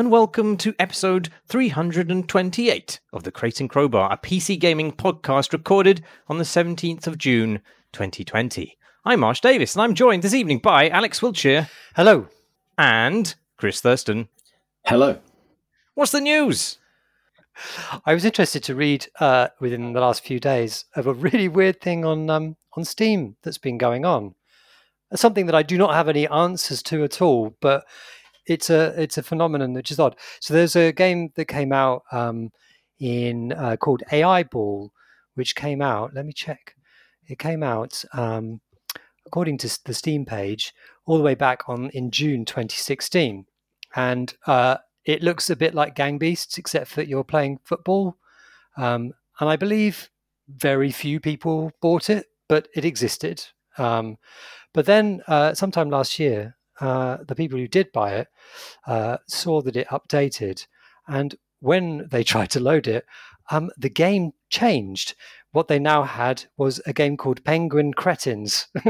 Hello, and welcome to episode 328 of the Crate and Crowbar, a PC gaming podcast recorded on the 17th of June 2020. I'm Marsh Davis, and I'm joined this evening by Alex Wiltshire. Hello. And Chris Thurston. Hello. What's the news? I was interested to read uh, within the last few days of a really weird thing on um, on Steam that's been going on. Something that I do not have any answers to at all, but it's a it's a phenomenon which is odd. So there's a game that came out um, in uh, called Aiball, which came out. Let me check. It came out um, according to the Steam page all the way back on in June 2016, and uh, it looks a bit like Gang Beasts, except that you're playing football. Um, and I believe very few people bought it, but it existed. Um, but then, uh, sometime last year, uh, the people who did buy it uh, saw that it updated, and when they tried to load it, um, the game changed. What they now had was a game called Penguin Cretins,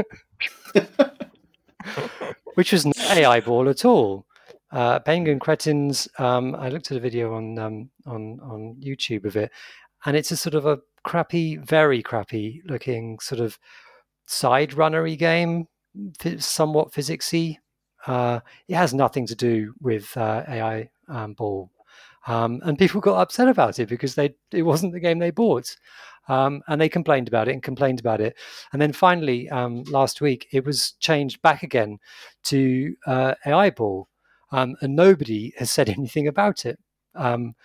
which was not Aiball at all. Uh, Penguin Cretins. Um, I looked at a video on um, on on YouTube of it, and it's a sort of a crappy, very crappy looking sort of side runnery game, somewhat physicsy. Uh, it has nothing to do with uh, AI um, Ball, um, and people got upset about it because they it wasn't the game they bought, um, and they complained about it and complained about it, and then finally um, last week it was changed back again to uh, Aiball, um, and nobody has said anything about it. Um,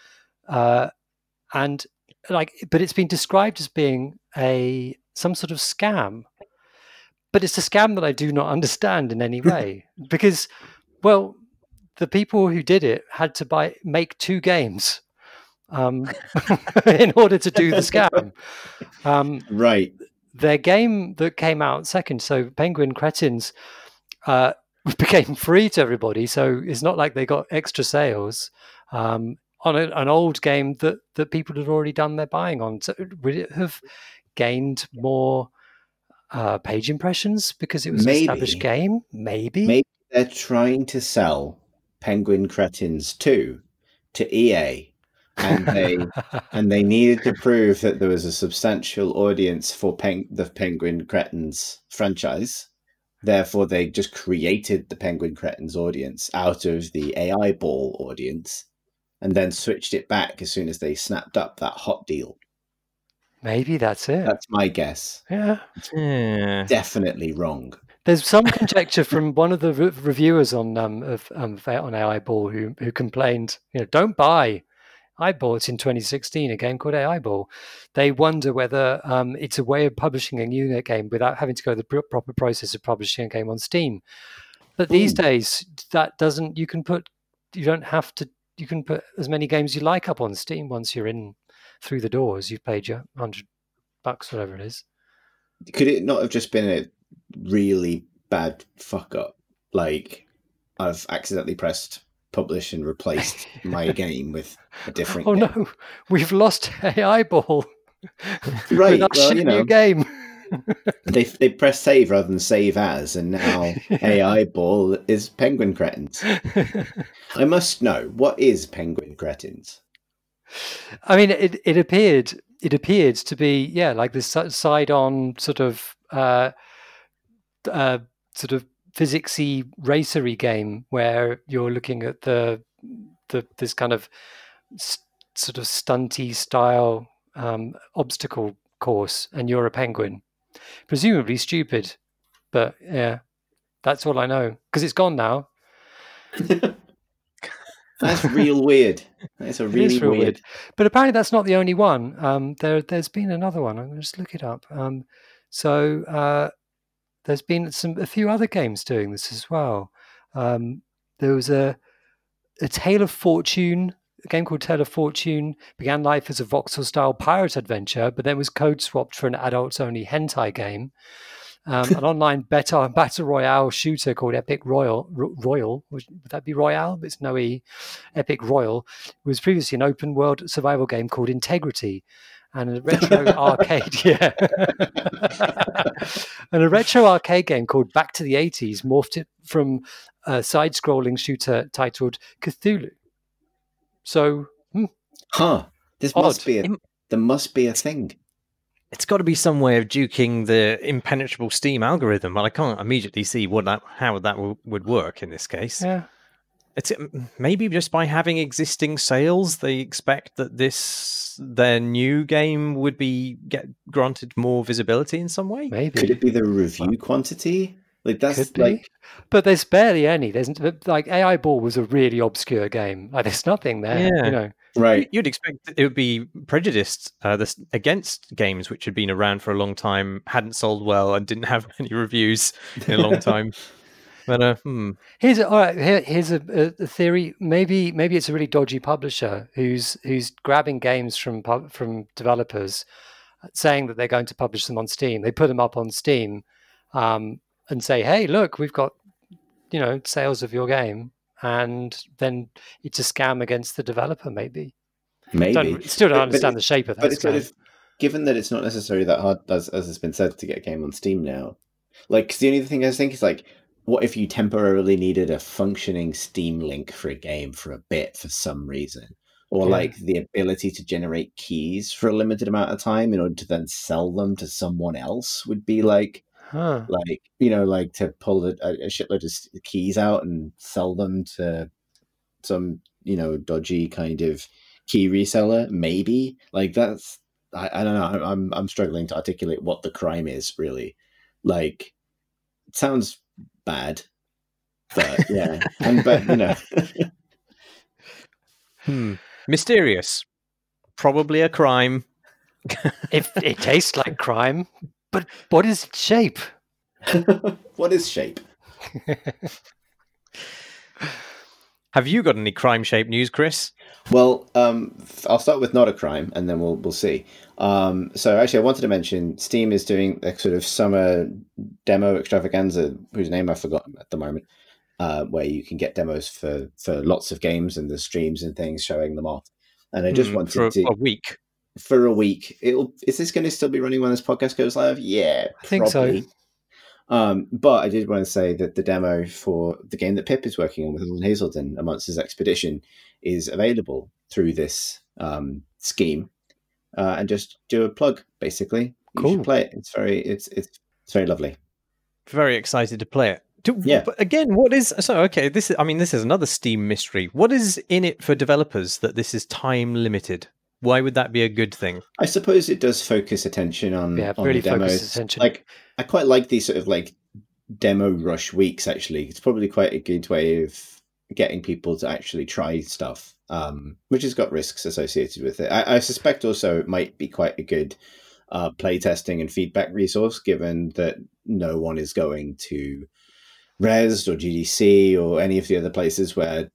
uh, and like, but it's been described as being a some sort of scam. But it's a scam that I do not understand in any way because, well, the people who did it had to buy make two games um, in order to do the scam. Um, right. Their game that came out second, so Penguin Cretins, uh, became free to everybody. So it's not like they got extra sales um, on a, an old game that that people had already done their buying on. So would it have gained more uh, page impressions because it was Maybe. an established game? Maybe. Maybe they're trying to sell Penguin Cretins 2 to EA. and they and they needed to prove that there was a substantial audience for the Penguin Cretins franchise Therefore, they just created the Penguin Cretins audience out of the Aiball audience and then switched it back as soon as they snapped up that hot deal. Maybe that's it. That's my guess. Yeah. yeah. Definitely wrong. There's some conjecture from one of the re- reviewers on um, of, um, on Aiball who who complained, you know, don't buy I bought in 2016 a game called Aiball. They wonder whether um, it's a way of publishing a new game without having to go the proper process of publishing a game on Steam. But these Ooh. days, that doesn't. You can put. You don't have to. You can put as many games you like up on Steam once you're in through the doors. You've paid your hundred bucks, whatever it is. Could it not have just been a really bad fuck up? Like I've accidentally pressed publish and replaced my game with a different. Oh game. no, we've lost Aiball. Right, well, you know, new game. they they press save rather than save as, and now Aiball is Penguin Cretins. I must know what is Penguin Cretins. I mean, it it appeared it appeared to be yeah like this side on sort of uh, uh, sort of physicsy racery game where you're looking at the the this kind of st- sort of stunty style um, obstacle course, and you're a penguin, presumably stupid, but yeah, that's all I know because it's gone now. that's real weird. That's a really weird. weird. But apparently, that's not the only one. Um, there, there's been another one. I'm going to just look it up. Um, so uh, there's been some a few other games doing this as well. Um, there was a a Tale of Fortune, a game called Tale of Fortune, began life as a voxel style pirate adventure, but then was code swapped for an adults only hentai game. Um, an online battle, battle royale shooter called Epic Royal. Royal would that be Royale? It's no E. Epic Royal was previously an open world survival game called Integrity, and a retro arcade, yeah, and a retro arcade game called Back to the 80s morphed it from a side-scrolling shooter titled Cthulhu. So, hmm, Huh. This Odd. must be a there must be a thing. It's got to be some way of duking the impenetrable Steam algorithm, but I can't immediately see what that how that w- would work in this case. yeah, It's maybe just by having existing sales, they expect that this their new game would be get granted more visibility in some way. maybe. Could it be the review quantity? Like that's Could be. like But there's barely any. There's like Aiball was a really obscure game. Like there's nothing there. Yeah. You know. Right. You'd expect it would be prejudiced uh, this, against games which had been around for a long time, hadn't sold well, and didn't have many reviews in a long time. but uh, hmm. Here's a, all right. Here, here's a, a, theory. Maybe maybe it's a really dodgy publisher who's who's grabbing games from pub, from developers, saying that they're going to publish them on Steam. They put them up on Steam, um, and say, "Hey, look, we've got you know sales of your game," and then it's a scam against the developer. Maybe. Maybe. Don't, still don't But- but understand it- the shape of that. but sort of given that it's not necessarily that hard as as has been said to get a game on Steam now. Like 'cause the only thing I think is like, what if you temporarily needed a functioning Steam link for a game for a bit for some reason, or Yeah. like the ability to generate keys for a limited amount of time in order to then sell them to someone else would be like Huh. like you know like to pull a, a shitload of keys out and sell them to some you know dodgy kind of key reseller maybe like that's i, I don't know i'm i'm struggling to articulate what the crime is really like it sounds bad but yeah and but you know Hmm. mysterious, probably a crime. If it tastes like crime, but what is shape? what is shape Have you got any crime shape news, Chris? Well, um, I'll start with not a crime, and then we'll we'll see. Um, so actually, I wanted to mention Steam is doing a sort of summer demo extravaganza, whose name I've forgotten at the moment, uh, where you can get demos for for lots of games and the streams and things showing them off. And I just Hmm, wanted to a week. For a week. It'll is this going to still be running when this podcast goes live? Yeah, I think so. Um, but I did want to say that the demo for the game that Pip is working on with Alan Hazelden, A Monster's Expedition, is available through this um, scheme. Uh, and just do a plug, basically. You Cool. should play it. It's very, it's it's it's very lovely. Very excited to play it. Do, Yeah. But again, what is so? Okay, this is. I mean, this is another Steam mystery. What is in it for developers that this is time limited? Why would that be a good thing? I suppose it does focus attention on, Yeah, on really the demos. attention. Like I quite like these sort of like demo rush weeks. Actually, it's probably quite a good way of getting people to actually try stuff, um, which has got risks associated with it. I, I suspect also it might be quite a good uh, play testing and feedback resource, given that no one is going to Rezzed or GDC or any of the other places where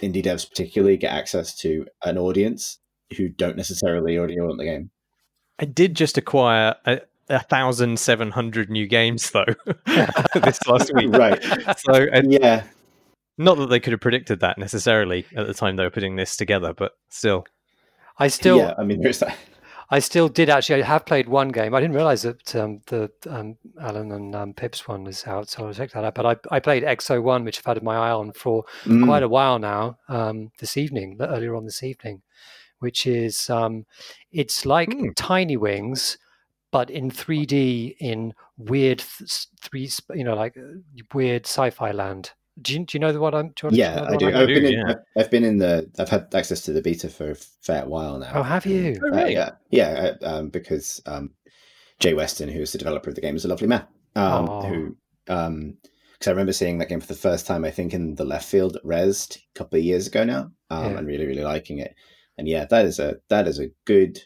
indie devs particularly get access to an audience who don't necessarily already own the game. I did just acquire a, a thousand seven hundred new games though this last week. Right. So, and Yeah. not that they could have predicted that necessarily at the time they were putting this together, but still. I still, yeah, I mean, there's that. I still did actually. I have played one game. I didn't realize that um, the um, Alan and um, Pips one is out, so I'll check that out. But I, I played EXO one, which I've had my eye on for Mm. quite a while now. Um, this evening, earlier on this evening, which is um, it's like Hmm. Tiny Wings, but in 3D in weird th- three, sp- you know, like uh, weird sci-fi land. Do you, do you know what I'm? Do you Yeah, know I the do. one I've do, been in. yeah. I've, I've been in the. I've had access to the beta for a fair while now. Oh, have you? Oh, Uh, really? yeah, yeah. uh, Um, because um, Jay Weston, who is the developer of the game, is a lovely man. Um, Aw. who, um, because I remember seeing that game for the first time. I think in the left field at Rezzed a couple of years ago now, um, Yeah. and really, really liking it. And yeah, that is a that is a good.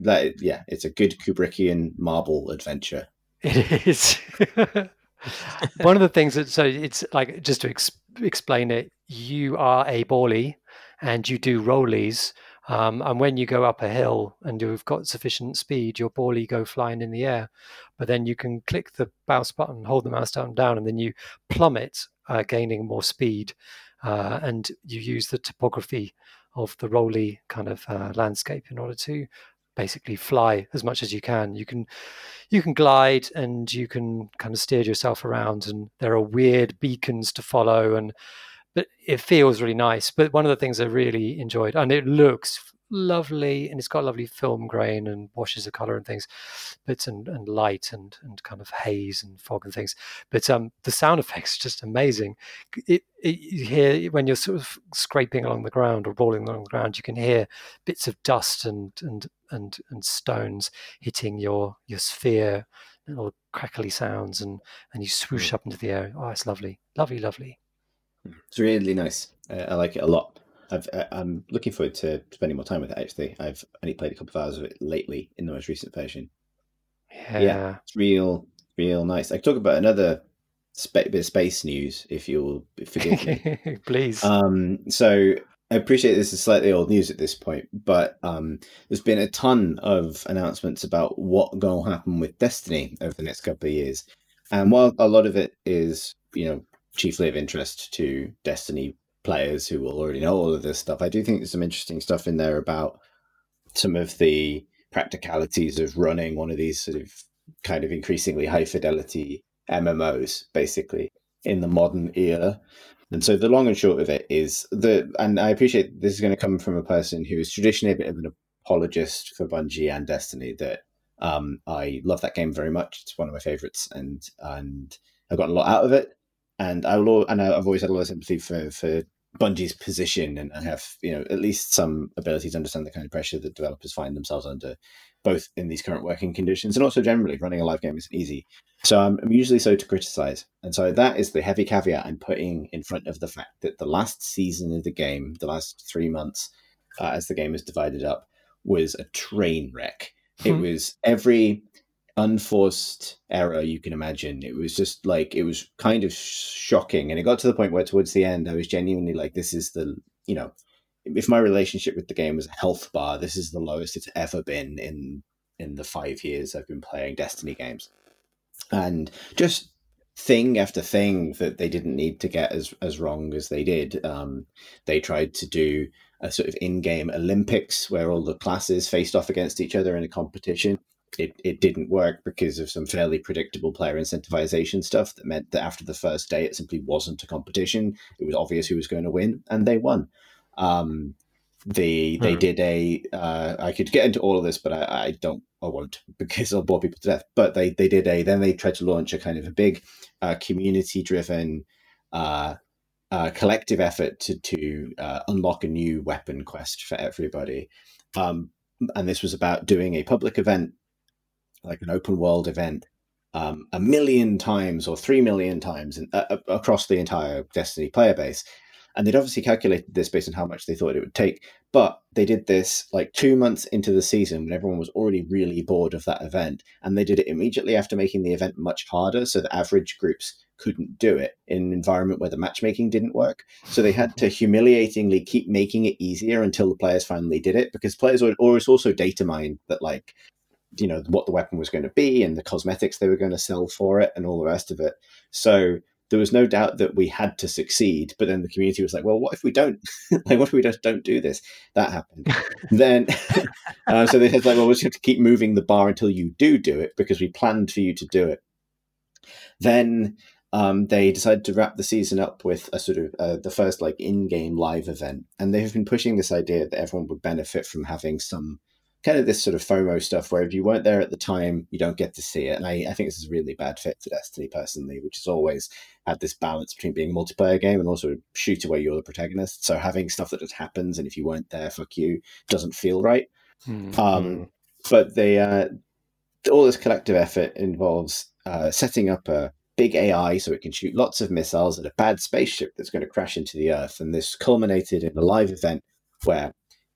That yeah, it's a good Kubrickian marble adventure. It is. One of the things that so it's like just to ex- explain it, you are a bally and you do rollies. Um, and when you go up a hill and you've got sufficient speed, your bally go flying in the air. But then you can click the mouse button, hold the mouse down, down, and then you plummet, uh, gaining more speed. Uh, and you use the topography of the rolly kind of uh, landscape in order to basically fly as much as you can. You can you can glide and you can kind of steer yourself around, and there are weird beacons to follow, and but it feels really nice. But one of the things I really enjoyed, and it looks lovely and it's got lovely film grain and washes of color and things but and, and light and and kind of haze and fog and things. But um the sound effects are just amazing. It, it, you hear when you're sort of scraping along the ground or rolling along the ground you can hear bits of dust and and and and stones hitting your your sphere little crackly sounds and and you swoosh mm. up into the air. Oh it's lovely. Lovely lovely. It's really nice. Uh, i like it a lot I've, uh, I'm looking forward to spending more time with it. Actually, I've only played a couple of hours of it lately in the most recent version. Yeah, yeah it's real, real nice. I talk about another bit of space news, if you'll forgive me, please. Um, so I appreciate this is slightly old news at this point, but um, there's been a ton of announcements about what going to happen with Destiny over the next couple of years. And while a lot of it is, you know, chiefly of interest to Destiny players who will already know all of this stuff. I do think there's some interesting stuff in there about some of the practicalities of running one of these sort of kind of increasingly high fidelity MMOs, basically in the modern era. And so the long and short of it is the, and I appreciate this is going to come from a person who is traditionally a bit of an apologist for Bungie and Destiny. That um, I love that game very much. It's one of my favorites, and and I've gotten a lot out of it and I will, and I've always had a lot of sympathy for for Bungie's position, and have you know at least some ability to understand the kind of pressure that developers find themselves under, both in these current working conditions and also generally running a live game isn't easy. So I'm, I'm usually so to criticize, and so that is the heavy caveat I'm putting in front of the fact that the last season of the game, the last three months, uh, as the game is divided up, was a train wreck. It hmm. was every unforced error you can imagine. It was just like it was kind of shocking, and it got to the point where towards the end I was genuinely like, "This is the you know." If my relationship with the game was a health bar, this is the lowest it's ever been in in the five years I've been playing Destiny games, and just thing after thing that they didn't need to get as as wrong as they did. Um, they tried to do a sort of in-game Olympics where all the classes faced off against each other in a competition it, it didn't work because of some fairly predictable player incentivization stuff that meant that after the first day it simply wasn't a competition. It was obvious who was going to win and they won. Um, they they hmm. did a uh, I could get into all of this but I, I don't I won't because I'll bore people to death. But they they did a then they tried to launch a kind of a big uh, community driven uh, uh, collective effort to to uh, unlock a new weapon quest for everybody. Um, and this was about doing a public event like an open world event um, a million times or three million times in, uh, across the entire Destiny player base. And they'd obviously calculated this based on how much they thought it would take. But they did this like two months into the season when everyone was already really bored of that event. And they did it immediately after making the event much harder so that average groups couldn't do it in an environment where the matchmaking didn't work. So they had to humiliatingly keep making it easier until the players finally did it because players always also data mined that like you know what the weapon was going to be and the cosmetics they were going to sell for it and all the rest of it. So there was no doubt that we had to succeed but then the community was like well what if we don't? Like what if we just don't do this? That happened. Then uh, so they said like well we just have to keep moving the bar until you do do it because we planned for you to do it. Then um, they decided to wrap the season up with a sort of uh, the first like in-game live event and they have been pushing this idea that everyone would benefit from having some kind of this sort of FOMO stuff where if you weren't there at the time, you don't get to see it. And I, I think this is a really bad fit for Destiny personally, which has always had this balance between being a multiplayer game and also shoot away you're the protagonist. So having stuff that just happens and if you weren't there, fuck you, doesn't feel right. Mm-hmm. Um, but they, uh, all this collective effort involves uh, setting up a big AI so it can shoot lots of missiles at a bad spaceship that's going to crash into the Earth. And this culminated in a live event where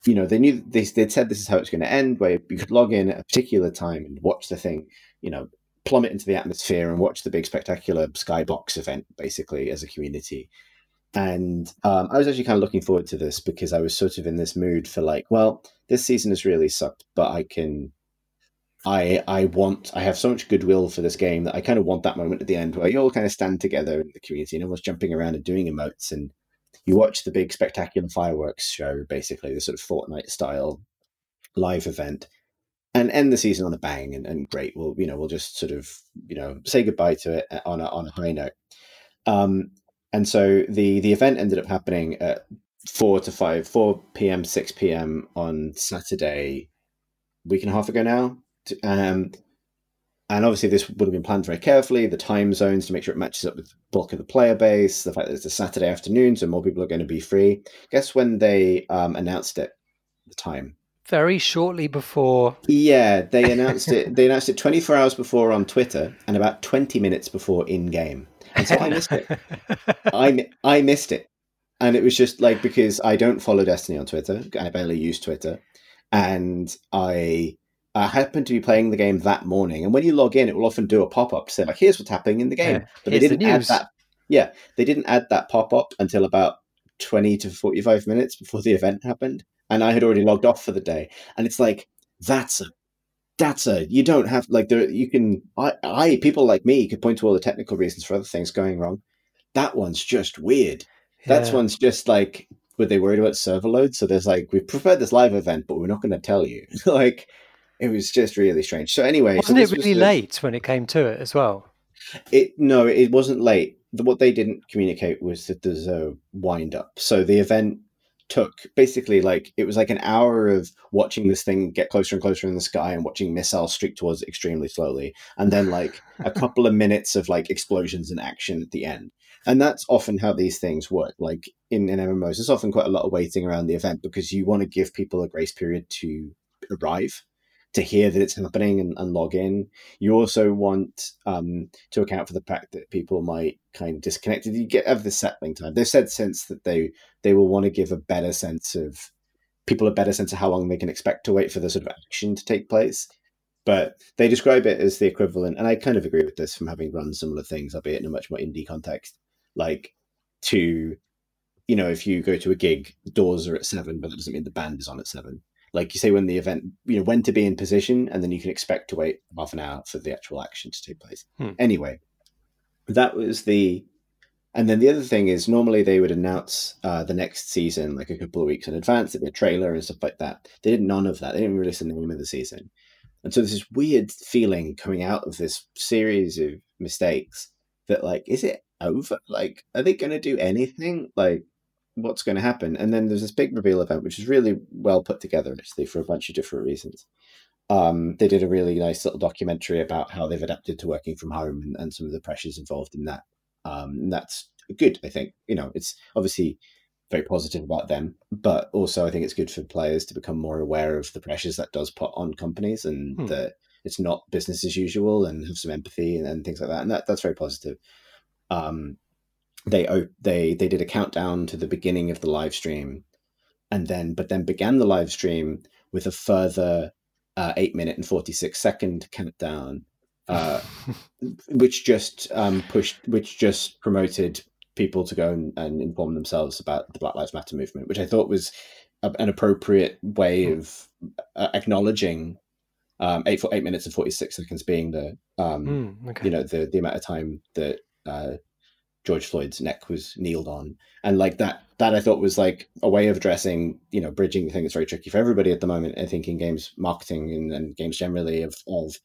you know, they knew they they'd said this is how it's going to end, where you could log in at a particular time and watch the thing, you know, plummet into the atmosphere and watch the big spectacular skybox event, basically as a community. And um, I was actually kind of looking forward to this because I was sort of in this mood for like, well, this season has really sucked, but I can, I I want, I have so much goodwill for this game that I kind of want that moment at the end where you all kind of stand together in the community and everyone's jumping around and doing emotes and you watch the big spectacular fireworks show, basically the sort of Fortnite style live event, and end the season on a bang and, and great. We'll you know we'll just sort of you know say goodbye to it on a on a high note. Um, and so the the event ended up happening at four to five, four p.m., six p.m. on Saturday, week and a half ago now. Um, and obviously, this would have been planned very carefully. The time zones to make sure it matches up with the bulk of the player base. The fact that it's a Saturday afternoon, so more people are going to be free. Guess when they um, announced it? The time very shortly before. Yeah, they announced it. They announced it 24 hours before on Twitter and about 20 minutes before in game. And so I missed it. I I missed it, and it was just like because I don't follow Destiny on Twitter. I barely use Twitter, and I. I happened to be playing the game that morning, and when you log in, it will often do a pop up to say like, "Here's what's happening in the game." Yeah, but they didn't add that. Yeah, they didn't add that pop up until about twenty to forty-five minutes before the event happened, and I had already logged off for the day. And it's like that's a that's a you don't have like there you can I I people like me could point to all the technical reasons for other things going wrong. That one's just weird. Yeah. one's just like were they worried about server load? So there's like we prepared this live event, but we're not going to tell you. like it was just really strange. So anyway, Wasn't it this was really the- late when it came to it as well? It no, it wasn't late. The- What they didn't communicate was that there's a wind up. So the event took basically like it was like an hour of watching this thing get closer and closer in the sky and watching missiles streak towards it extremely slowly, and then like a couple of minutes of like explosions and action at the end. And that's often how these things work. Like in, in MMOs, there's often quite a lot of waiting around the event because you want to give people a grace period to arrive, to hear that it's happening and, and log in. You also want um, to account for the fact that people might kind of disconnect. You get have the settling time. They've said since that they they will want to give a better sense of people a better sense of how long they can expect to wait for the sort of action to take place. But they describe it as the equivalent, and I kind of agree with this from having run similar things, albeit in a much more indie context. Like to, you know, if you go to a gig, doors are at seven, but that doesn't mean the band is on at seven. Like you say, when the event, you know, when to be in position, and then you can expect to wait half an hour for the actual action to take place. Hmm. Anyway, that was the and then the other thing is normally they would announce uh, the next season like a couple of weeks in advance, there'd be a trailer and stuff like that. They did none of that. They didn't release the name of the season. And so there's this weird feeling coming out of this series of mistakes that like, is it over? Like, are they gonna do anything? Like what's gonna happen? And then there's this big reveal event, which is really well put together actually for a bunch of different reasons. Um, they did a really nice little documentary about how they've adapted to working from home and, and some of the pressures involved in that um, and that's good. I think you know it's obviously very positive about them, but also I think it's good for players to become more aware of the pressures that does put on companies and Hmm. that it's not business as usual and have some empathy and, and things like that. And that that's very positive. Um, they they they did a countdown to the beginning of the live stream, and then but then began the live stream with a further uh, eight minute and forty six second countdown. Uh, which just um, pushed, which just promoted people to go and, and inform themselves about the Black Lives Matter movement, which I thought was a, an appropriate way of uh, acknowledging um, eight for eight minutes and forty six seconds being the um, Hmm, okay. you know the the amount of time that uh, George Floyd's neck was kneeled on, and like that that I thought was like a way of addressing you know bridging the thing that's very tricky for everybody at the moment. I think in games marketing and, and games generally of of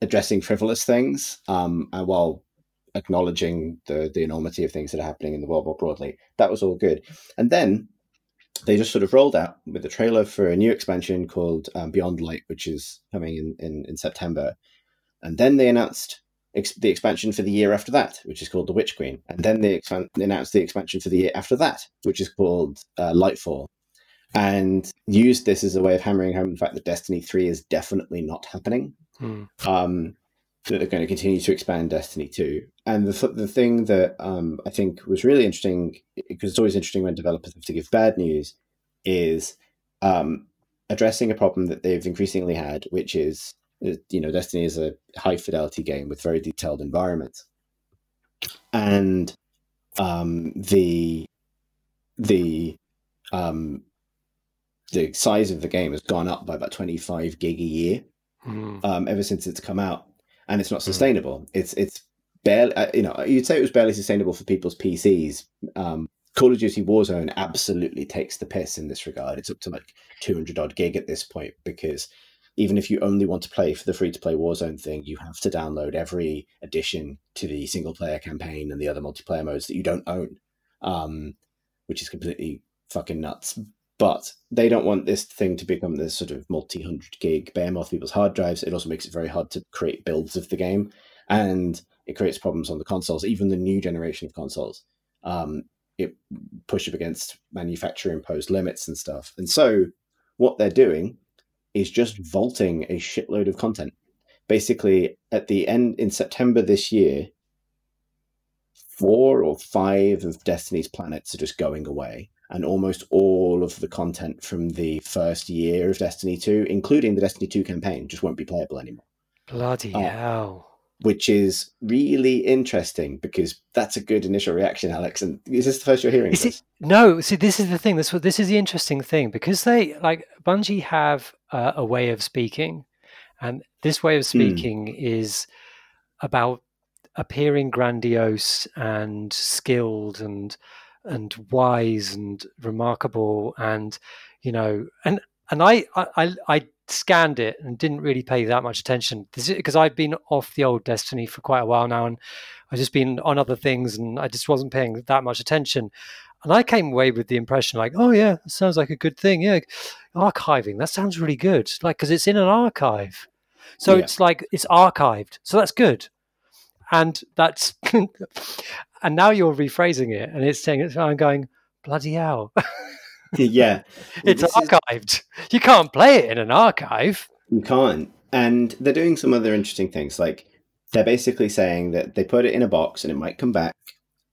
addressing frivolous things, um, and while acknowledging the the enormity of things that are happening in the world more broadly. That was all good, and then they just sort of rolled out with a trailer for a new expansion called um, Beyond Light, which is coming in, in, in September. And then they announced ex- the expansion for the year after that, which is called The Witch Queen. And then they, expan- announced the expansion for the year after that, which is called uh, Lightfall. And used this as a way of hammering home the fact that Destiny 3 is definitely not happening Hmm. um, that they're going to continue to expand Destiny 2. And the, th- the thing that um, I think was really interesting, because it's always interesting when developers have to give bad news, is um, addressing a problem that they've increasingly had, which is, you know, Destiny is a high fidelity game with very detailed environments. And um, the, the, um, the size of the game has gone up by about 25 gig a year Hmm. um, ever since it's come out, and it's not sustainable. It's it's barely, uh, you know, you'd say it was barely sustainable for people's PCs. Um, Call of Duty Warzone absolutely takes the piss in this regard. It's up to like 200 odd gig at this point because even if you only want to play for the free to play Warzone thing, you have to download every addition to the single player campaign and the other multiplayer modes that you don't own, um, which is completely fucking nuts. But they don't want this thing to become this sort of multi hundred gig behemoth people's hard drives. It also makes it very hard to create builds of the game, and it creates problems on the consoles, even the new generation of consoles. Um, it push up against manufacturer imposed limits and stuff. And so, what they're doing is just vaulting a shitload of content. Basically, at the end in September this year, four or five of Destiny's planets are just going away, and almost all of the content from the first year of Destiny 2, including the Destiny 2 campaign, just won't be playable anymore. Bloody Oh. hell. Which is really interesting because that's a good initial reaction, Alex. And is this the first you're hearing Is of it this? no? See, this is the thing. This this is the interesting thing because they like Bungie have uh, a way of speaking, and this way of speaking is about appearing grandiose and skilled and and wise and remarkable and you know and and I I I- I scanned it and didn't really pay that much attention. Because I'd been off the old Destiny for quite a while now and I've just been on other things and I just wasn't paying that much attention. And I came away with the impression like, oh yeah, that sounds like a good thing. Yeah, archiving that sounds really good. Like because it's in an archive, so Yeah. it's like it's archived, so that's good. And that's and now you're rephrasing it and it's saying it's I'm going bloody hell. yeah. it's This is- archived. You can't play it in an archive. You can't. And they're doing some other interesting things. Like they're basically saying that they put it in a box and it might come back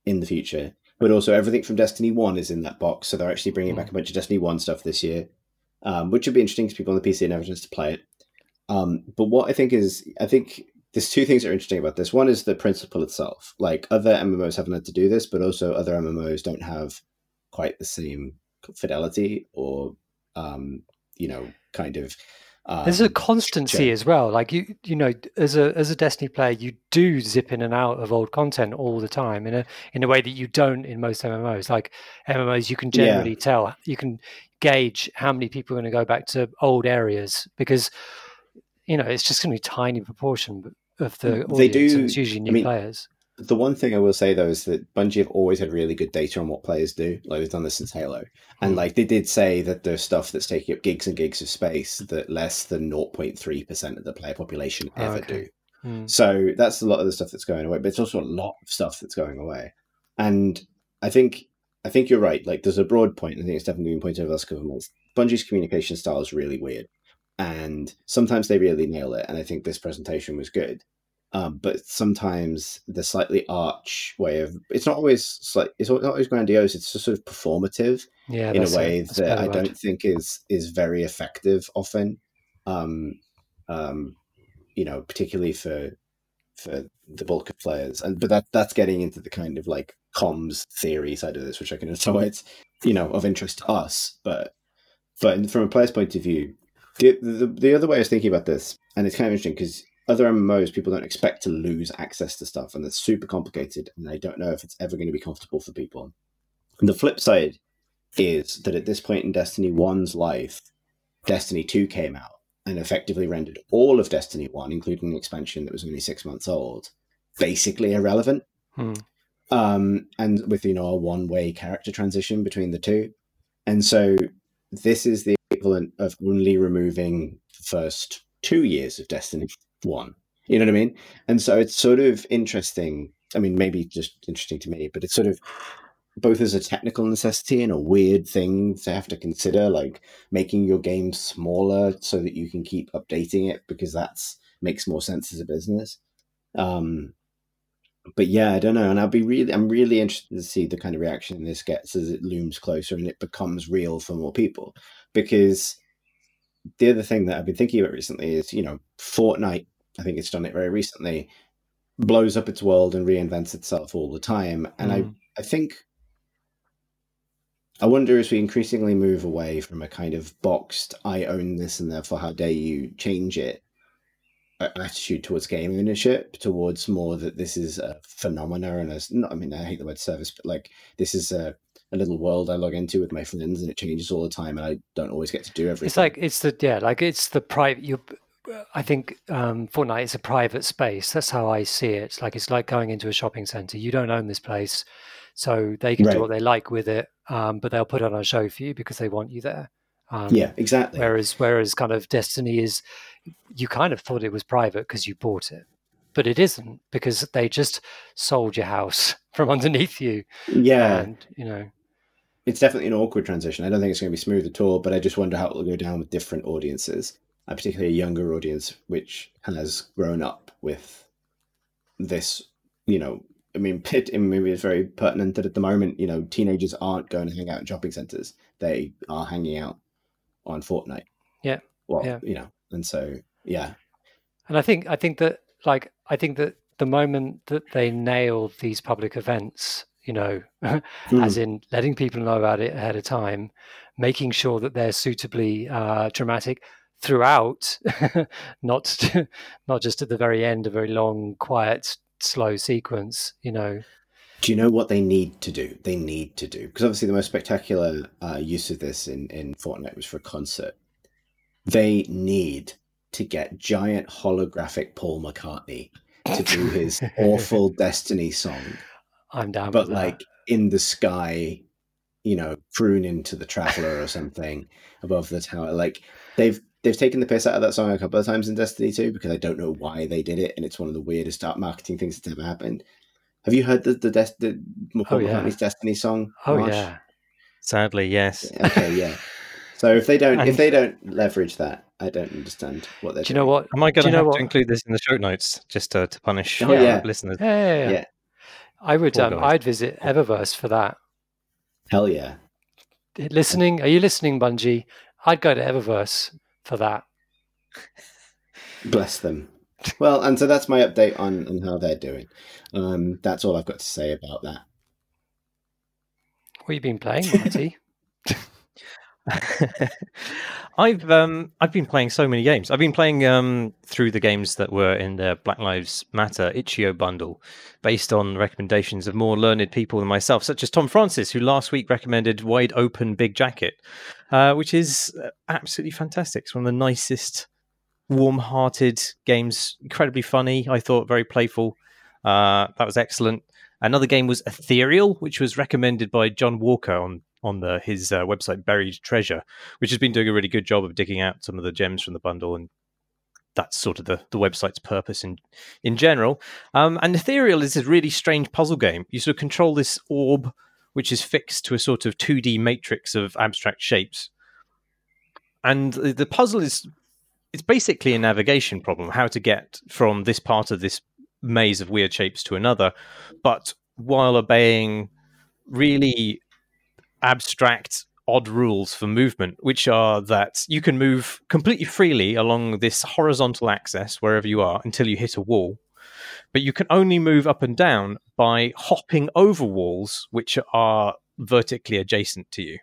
in the future. But also everything from Destiny 1 is in that box. So they're actually bringing back a bunch of Destiny 1 stuff this year, um, which would be interesting to people on the PC never chance to play it. Um, but what I think is, I think there's two things that are interesting about this. One is the principle itself. Like other MMOs haven't had to do this, but also other MMOs don't have quite the same fidelity or, um, you know, kind of. Um, There's a constancy structure. as well. Like you, you know, as a as a Destiny player, you do zip in and out of old content all the time in a in a way that you don't in most MMOs. Like MMOs, you can Yeah. generally tell, you can gauge how many people are going to go back to old areas because you know it's just going to be a tiny proportion of the audience. They do- it's usually new I mean, players. The one thing I will say though is that Bungie have always had really good data on what players do. Like they've done this since Halo, and Hmm. like they did say that there's stuff that's taking up gigs and gigs of space that less than 0.3 percent of the player population Oh, ever okay. do. Mm. So that's a lot of the stuff that's going away, but it's also a lot of stuff that's going away. And I think I think you're right. Like there's a broad point. I think it's definitely been pointed over the last couple of months. Bungie's communication style is really weird, and sometimes they really nail it. And I think this presentation was good. Um, but sometimes the slightly arch way of it's not always slight, it's not always grandiose. It's just sort of performative Yeah, in a way That's that I word. don't think is is very effective often. Um, um, you know, particularly for for the bulk of players, and but that that's getting into the kind of like comms theory side of this, which I can so it's you know of interest to us, but but from a player's point of view, the the, the other way I was thinking about this, and it's kind of interesting because other MMOs people don't expect to lose access to stuff, and it's super complicated, and they don't know if it's ever going to be comfortable for people. And the flip side is that at this point in Destiny 1's life, Destiny 2 came out and effectively rendered all of Destiny 1, including an expansion that was only six months old, basically irrelevant. Hmm. Um, and with, you know, a one way character transition between the two. And so this is the equivalent of only removing the first two years of Destiny 1. You know what I mean? And so it's sort of interesting. I mean, maybe just interesting to me, but it's sort of both as a technical necessity and a weird thing to have to consider, like making your game smaller so that you can keep updating it because that's makes more sense as a business. Um, but yeah, I don't know, and I'll be really, I'm really interested to see the kind of reaction this gets as it looms closer and it becomes real for more people. Because the other thing that I've been thinking about recently is, you know, Fortnite. I think it's done it very recently. Blows up its world and reinvents itself all the time, and I Mm. I think I wonder as we increasingly move away from a kind of boxed "I own this and therefore how dare you change it," attitude towards game ownership, towards more that this is a phenomena and a, not, I mean, I hate the word service, but like this is a, a little world I log into with my friends and it changes all the time and I don't always get to do everything. It's like, it's the, yeah, like it's the private, you I think um, Fortnite is a private space. That's how I see it. Like it's like going into a shopping center. You don't own this place, so they can right. do what they like with it, um, but they'll put on a show for you because they want you there. Um, yeah, exactly. Whereas, whereas kind of Destiny is, you kind of thought it was private because you bought it, but it isn't because they just sold your house from underneath you. Yeah, and you know, it's definitely an awkward transition. I don't think it's going to be smooth at all, but I just wonder how it will go down with different audiences, a particularly a younger audience, which has grown up with this. You know, I mean, Pit in maybe is very pertinent that at the moment, you know, teenagers aren't going to hang out in shopping centers; they are hanging out on Fortnite. Yeah. Well, yeah. you know, and so yeah. And I think I think that like I think that the moment that they nail these public events, you know, mm. as in letting people know about it ahead of time, making sure that they're suitably uh, dramatic throughout, not not just at the very end, a very long, quiet, slow sequence, you know. Do you know what they need to do? They need to do because obviously the most spectacular uh, use of this in in Fortnite was for a concert. They need to get giant holographic Paul McCartney to do his awful Destiny song. I'm down, but like in the sky, you know, crooning to the traveler or something above the tower. Like they've they've taken the piss out of that song a couple of times in Destiny 2 because I don't know why they did it, and it's one of the weirdest art marketing things that's ever happened. Have you heard the the, Des- the oh, yeah. Destiny song? Oh Marsh? yeah. Sadly, yes. Okay, yeah. So if they don't and, if they don't leverage that, I don't understand what they're. Do you know what? Am I going to have what? to include this in the show notes just to, to punish oh, uh, yeah. listeners? Yeah, yeah, yeah. Yeah. I would. Um, I'd visit Eververse for that. Hell yeah! Listening? Are you listening, Bungie? I'd go to Eververse for that. Bless them. Well, and so that's my update on, on how they're doing. Um, that's all I've got to say about that. What have you been playing, Marty? I've um I've been playing so many games. I've been playing um through the games that were in the Black Lives Matter itch.io bundle, based on recommendations of more learned people than myself, such as Tom Francis, who last week recommended Wide Ocean Big Jacket, uh, which is uh, absolutely fantastic. It's one of the nicest warm-hearted games, incredibly funny. I thought very playful. Uh, that was excellent. Another game was Ethereal, which was recommended by John Walker on on the, his uh, website Buried Treasure, which has been doing a really good job of digging out some of the gems from the bundle, and that's sort of the, the website's purpose in in general. Um, and Ethereal is a really strange puzzle game. You sort of control this orb, which is fixed to a sort of two D matrix of abstract shapes, and the puzzle is it's basically a navigation problem how to get from this part of this maze of weird shapes to another but while obeying really abstract odd rules for movement which are that you can move completely freely along this horizontal axis wherever you are until you hit a wall but you can only move up and down by hopping over walls which are vertically adjacent to you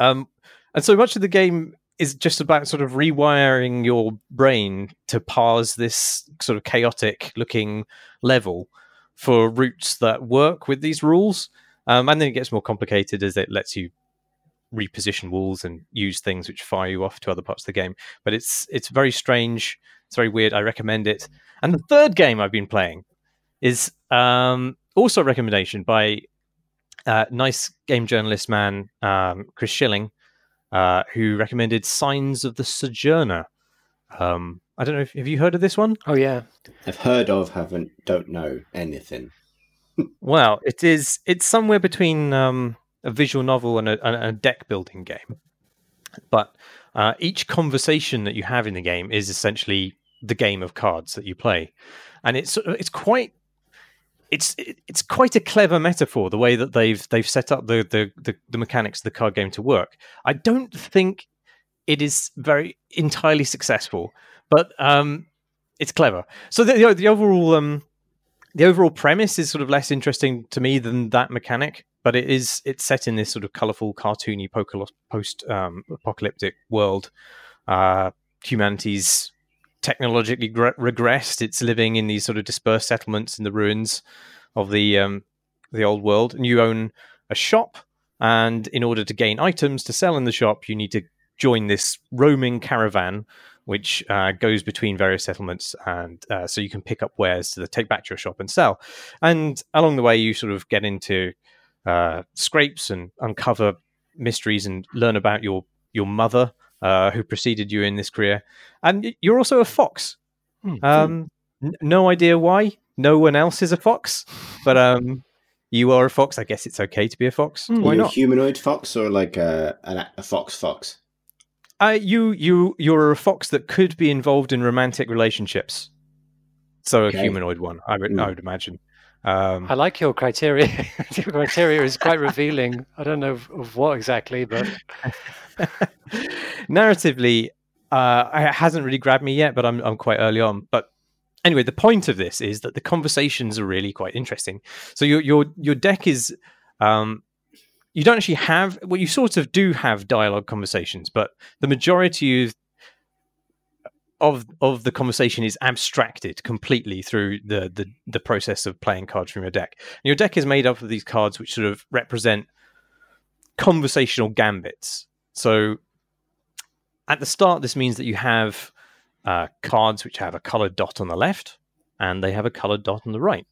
um, and so much of the game is just about sort of rewiring your brain to parse this sort of chaotic looking level for routes that work with these rules. Um, and then it gets more complicated as it lets you reposition walls and use things which fire you off to other parts of the game. But it's it's very strange. It's very weird. I recommend it. And the third game I've been playing is um, also a recommendation by uh, nice game journalist man um, Chris Schilling, uh, who recommended Signs of the Sojourner. Um, I don't know if have you heard of this one? Oh yeah, I've heard of, haven't, don't know anything. Well, it is. It's somewhere between um, a visual novel and a, and a deck building game, but uh, each conversation that you have in the game is essentially the game of cards that you play, and it's it's quite it's it's quite a clever metaphor the way that they've they've set up the, the the, the mechanics of the card game to work. I don't think it is very entirely successful, but um, it's clever. So the, the, the overall um, the overall premise is sort of less interesting to me than that mechanic, but it is it's set in this sort of colorful, cartoony, post um, apocalyptic world. Uh, humanity's technologically gre- regressed. It's living in these sort of dispersed settlements in the ruins of the um, the old world, and you own a shop. And in order to gain items to sell in the shop, you need to join this roaming caravan, which uh, goes between various settlements, and uh, so you can pick up wares to take back to your shop and sell. And along the way, you sort of get into uh, scrapes and uncover mysteries and learn about your your mother uh, who preceded you in this career, and you're also a fox. Hmm. Um, n- no idea why. No one else is a fox, but um, you are a fox. I guess it's okay to be a fox. Hmm. Why Are you a not? humanoid fox or like a, an, a fox fox? Uh, you you you're a fox that could be involved in romantic relationships. So a humanoid one, I would I Hmm. would imagine. Um, I like your criteria. your criteria is quite revealing. I don't know of, of what exactly, but narratively, uh, it hasn't really grabbed me yet, but I'm I'm quite early on. But anyway, the point of this is that the conversations are really quite interesting. So your your your deck is. Um, you don't actually have well you sort of do have dialogue conversations but the majority of of of the conversation is abstracted completely through the, the the process of playing cards from your deck. And your deck is made up of these cards which sort of represent conversational gambits. So at the start, this means that you have uh, cards which have a colored dot on the left and they have a colored dot on the right.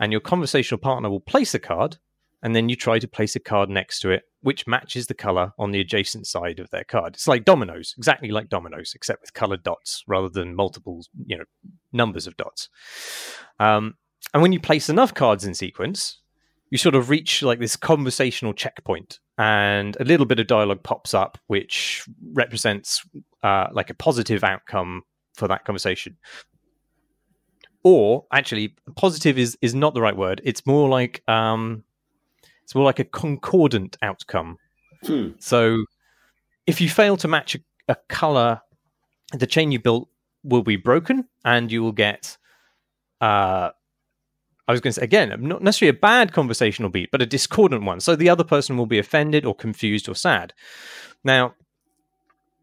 And your conversational partner will place a card, and then you try to place a card next to it which matches the color on the adjacent side of their card. It's like dominoes, exactly like dominoes, except with colored dots rather than multiple, you know, numbers of dots. Um, and when you place enough cards in sequence, you sort of reach like this conversational checkpoint, and a little bit of dialogue pops up, which represents uh, like a positive outcome for that conversation. Or actually, positive is is not the right word. It's more like um, it's more like a concordant outcome. Hmm. So if you fail to match a, a color, the chain you built will be broken, and you will get. Uh, I was going to say again, not necessarily a bad conversational beat, but a discordant one. So the other person will be offended or confused or sad. Now,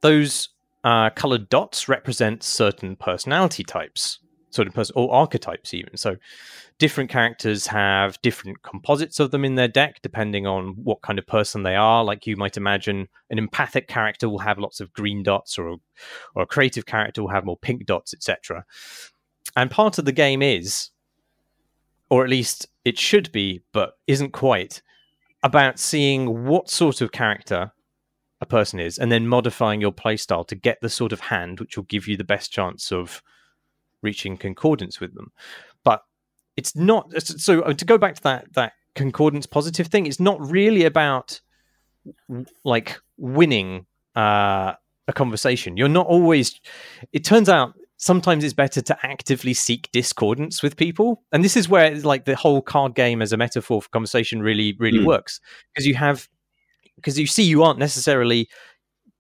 those uh, colored dots represent certain personality types, certain person or archetypes even. So different characters have different composites of them in their deck depending on what kind of person they are. Like you might imagine, an empathic character will have lots of green dots, or or a creative character will have more pink dots, etc. And part of the game is, or at least it should be, but isn't quite, about seeing what sort of character a person is and then modifying your playstyle to get the sort of hand which will give you the best chance of reaching concordance with them. But it's not so to go back to that that concordance positive thing, it's not really about like winning uh, a conversation. You're not always it turns out sometimes it's better to actively seek discordance with people. And this is where like the whole card game as a metaphor for conversation really, really Hmm. works. Because you have because you see you aren't necessarily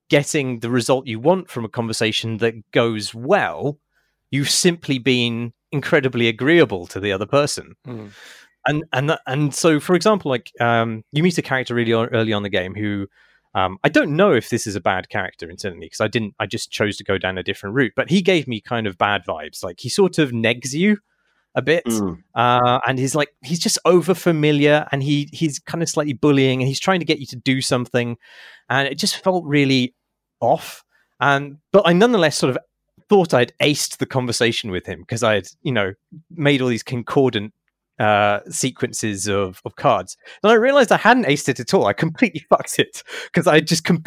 getting the result you want from a conversation that goes well. You've simply been incredibly agreeable to the other person Hmm. and and and so for example like um you meet a character really early on the game who um i don't know if this is a bad character incidentally because i didn't i just chose to go down a different route but he gave me kind of bad vibes like he sort of negs you a bit Mm. uh, and he's like he's just over familiar and he he's kind of slightly bullying and he's trying to get you to do something and it just felt really off and but i nonetheless sort of thought i'd aced the conversation with him because i had you know made all these concordant uh sequences of of cards. And i realized i hadn't aced it at all. I completely fucked it because i just com-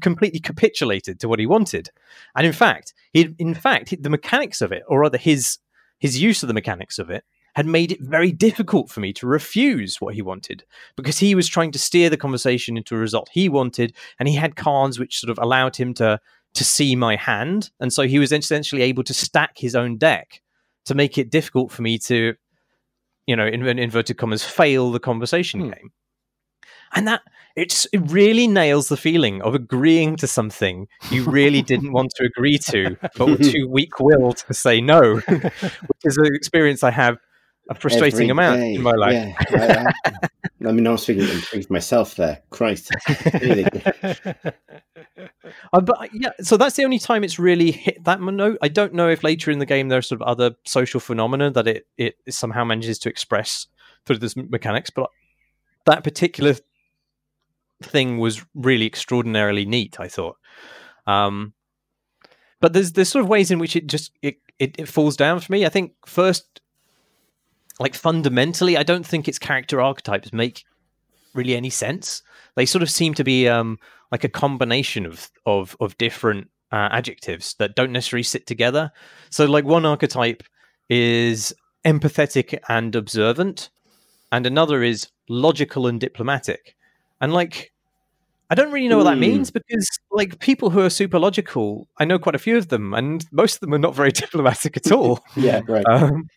completely capitulated to what he wanted. And in fact he in fact the mechanics of it or rather his his use of the mechanics of it had made it very difficult for me to refuse what he wanted because he was trying to steer the conversation into a result he wanted and he had cards which sort of allowed him to to see my hand and so he was essentially able to stack his own deck to make it difficult for me to you know in, in inverted commas fail the conversation Hmm. game and that it's it really nails the feeling of agreeing to something you really didn't want to agree to but were too weak-willed to say no which is an experience i have a frustrating Every amount day. in my life Yeah, I, I, I mean, I was speaking, I'm myself there. Christ. Really. Uh, but yeah, so that's the only time it's really hit that note. I don't know if later in the game there are sort of other social phenomena that it, it somehow manages to express through this mechanics, but that particular thing was really extraordinarily neat. I thought, um, but there's there's sort of ways in which it just it, it, it falls down for me. I think first, like fundamentally, I don't think its character archetypes make really any sense. They sort of seem to be um, like a combination of of of different uh, adjectives that don't necessarily sit together. So, like one archetype is empathetic and observant, and another is logical and diplomatic. And like, I don't really know what that means because, like, people who are super logical, I know quite a few of them, and most of them are not very diplomatic at all. yeah, right. Um,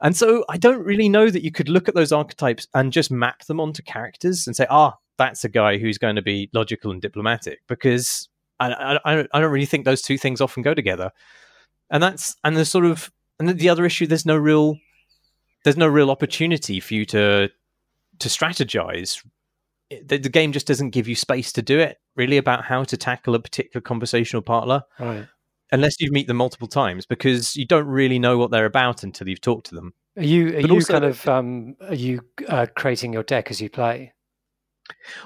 and so I don't really know that you could look at those archetypes and just map them onto characters and say, ah, that's a guy who's going to be logical and diplomatic because I, I, I don't really think those two things often go together. And that's and there's sort of and the other issue there's no real there's no real opportunity for you to to strategize. The, the game just doesn't give you space to do it really about how to tackle a particular conversational partner. Right unless you meet them multiple times because you don't really know what they're about until you've talked to them. Are you are but you also, kind of um, are you uh, creating your deck as you play?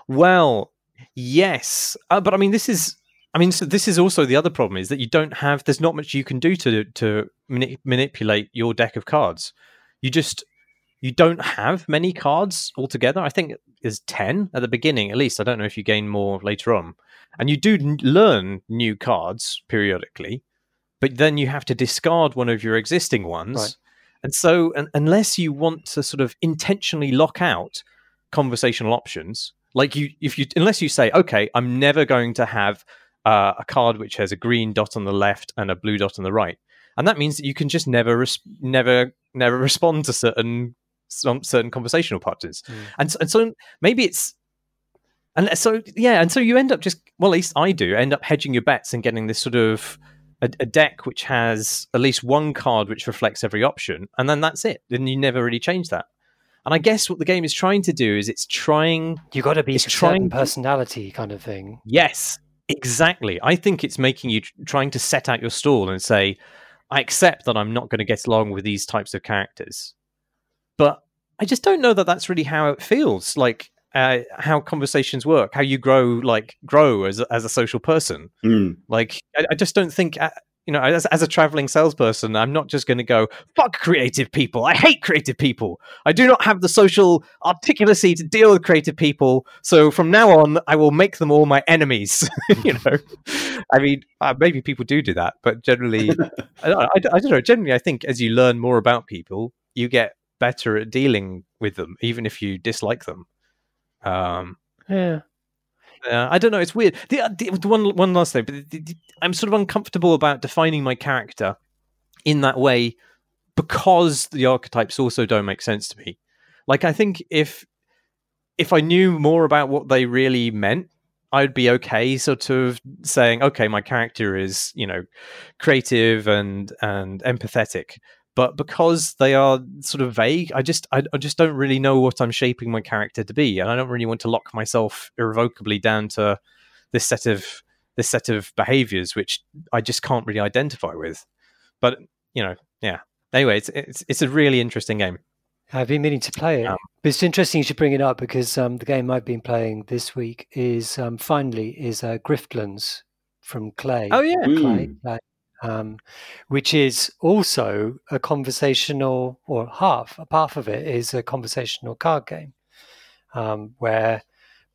Well, yes, uh, but I mean this is I mean so this is also the other problem is that you don't have there's not much you can do to to mani- manipulate your deck of cards. You just you don't have many cards altogether. I think there's 10 at the beginning at least. I don't know if you gain more later on and you do n- learn new cards periodically, but then you have to discard one of your existing ones. Right. And so, and, unless you want to sort of intentionally lock out conversational options, like you, if you, unless you say, okay, I'm never going to have uh, a card which has a green dot on the left and a blue dot on the right, and that means that you can just never, res- never, never respond to certain some certain conversational partners. Mm. And, and so maybe it's and so yeah, and so you end up just well, at least I do end up hedging your bets and getting this sort of a, a, deck which has at least one card which reflects every option, and then that's it. Then you never really change that. And I guess what the game is trying to do is it's trying. You got to be a trying personality kind of thing. Yes, exactly. I think it's making you trying to set out your stall and say, I accept that I'm not going to get along with these types of characters, but I just don't know that that's really how it feels. Like uh, how conversations work, how you grow, like grow as a, as a social person. Mm. Like, I, I, just don't think, uh, you know, as, as a traveling salesperson, I'm not just going to go fuck creative people. I hate creative people. I do not have the social articulacy to deal with creative people. So from now on, I will make them all my enemies. you know, I mean, uh, maybe people do do that, but generally, I, I, I don't know. Generally, I think as you learn more about people, you get better at dealing with them, even if you dislike them. Um, yeah. Uh, I don't know. It's weird. The, the, one one last thing, but the, I'm sort of uncomfortable about defining my character in that way because the archetypes also don't make sense to me. Like I think if if I knew more about what they really meant, I'd be okay sort of saying, okay, my character is, you know, creative and and empathetic but because they are sort of vague i just I, I, just don't really know what i'm shaping my character to be and i don't really want to lock myself irrevocably down to this set of this set of behaviors which i just can't really identify with. But you know yeah. Anyway it's it's, it's a really interesting game. I've been meaning to play it. Um, but it's interesting you should bring it up because um, the game I've been playing this week is um, finally is uh, Griftlands from Klei. Oh yeah, Klei, Klei um, which is also a conversational, or half, a half of it is a conversational card game, um, where,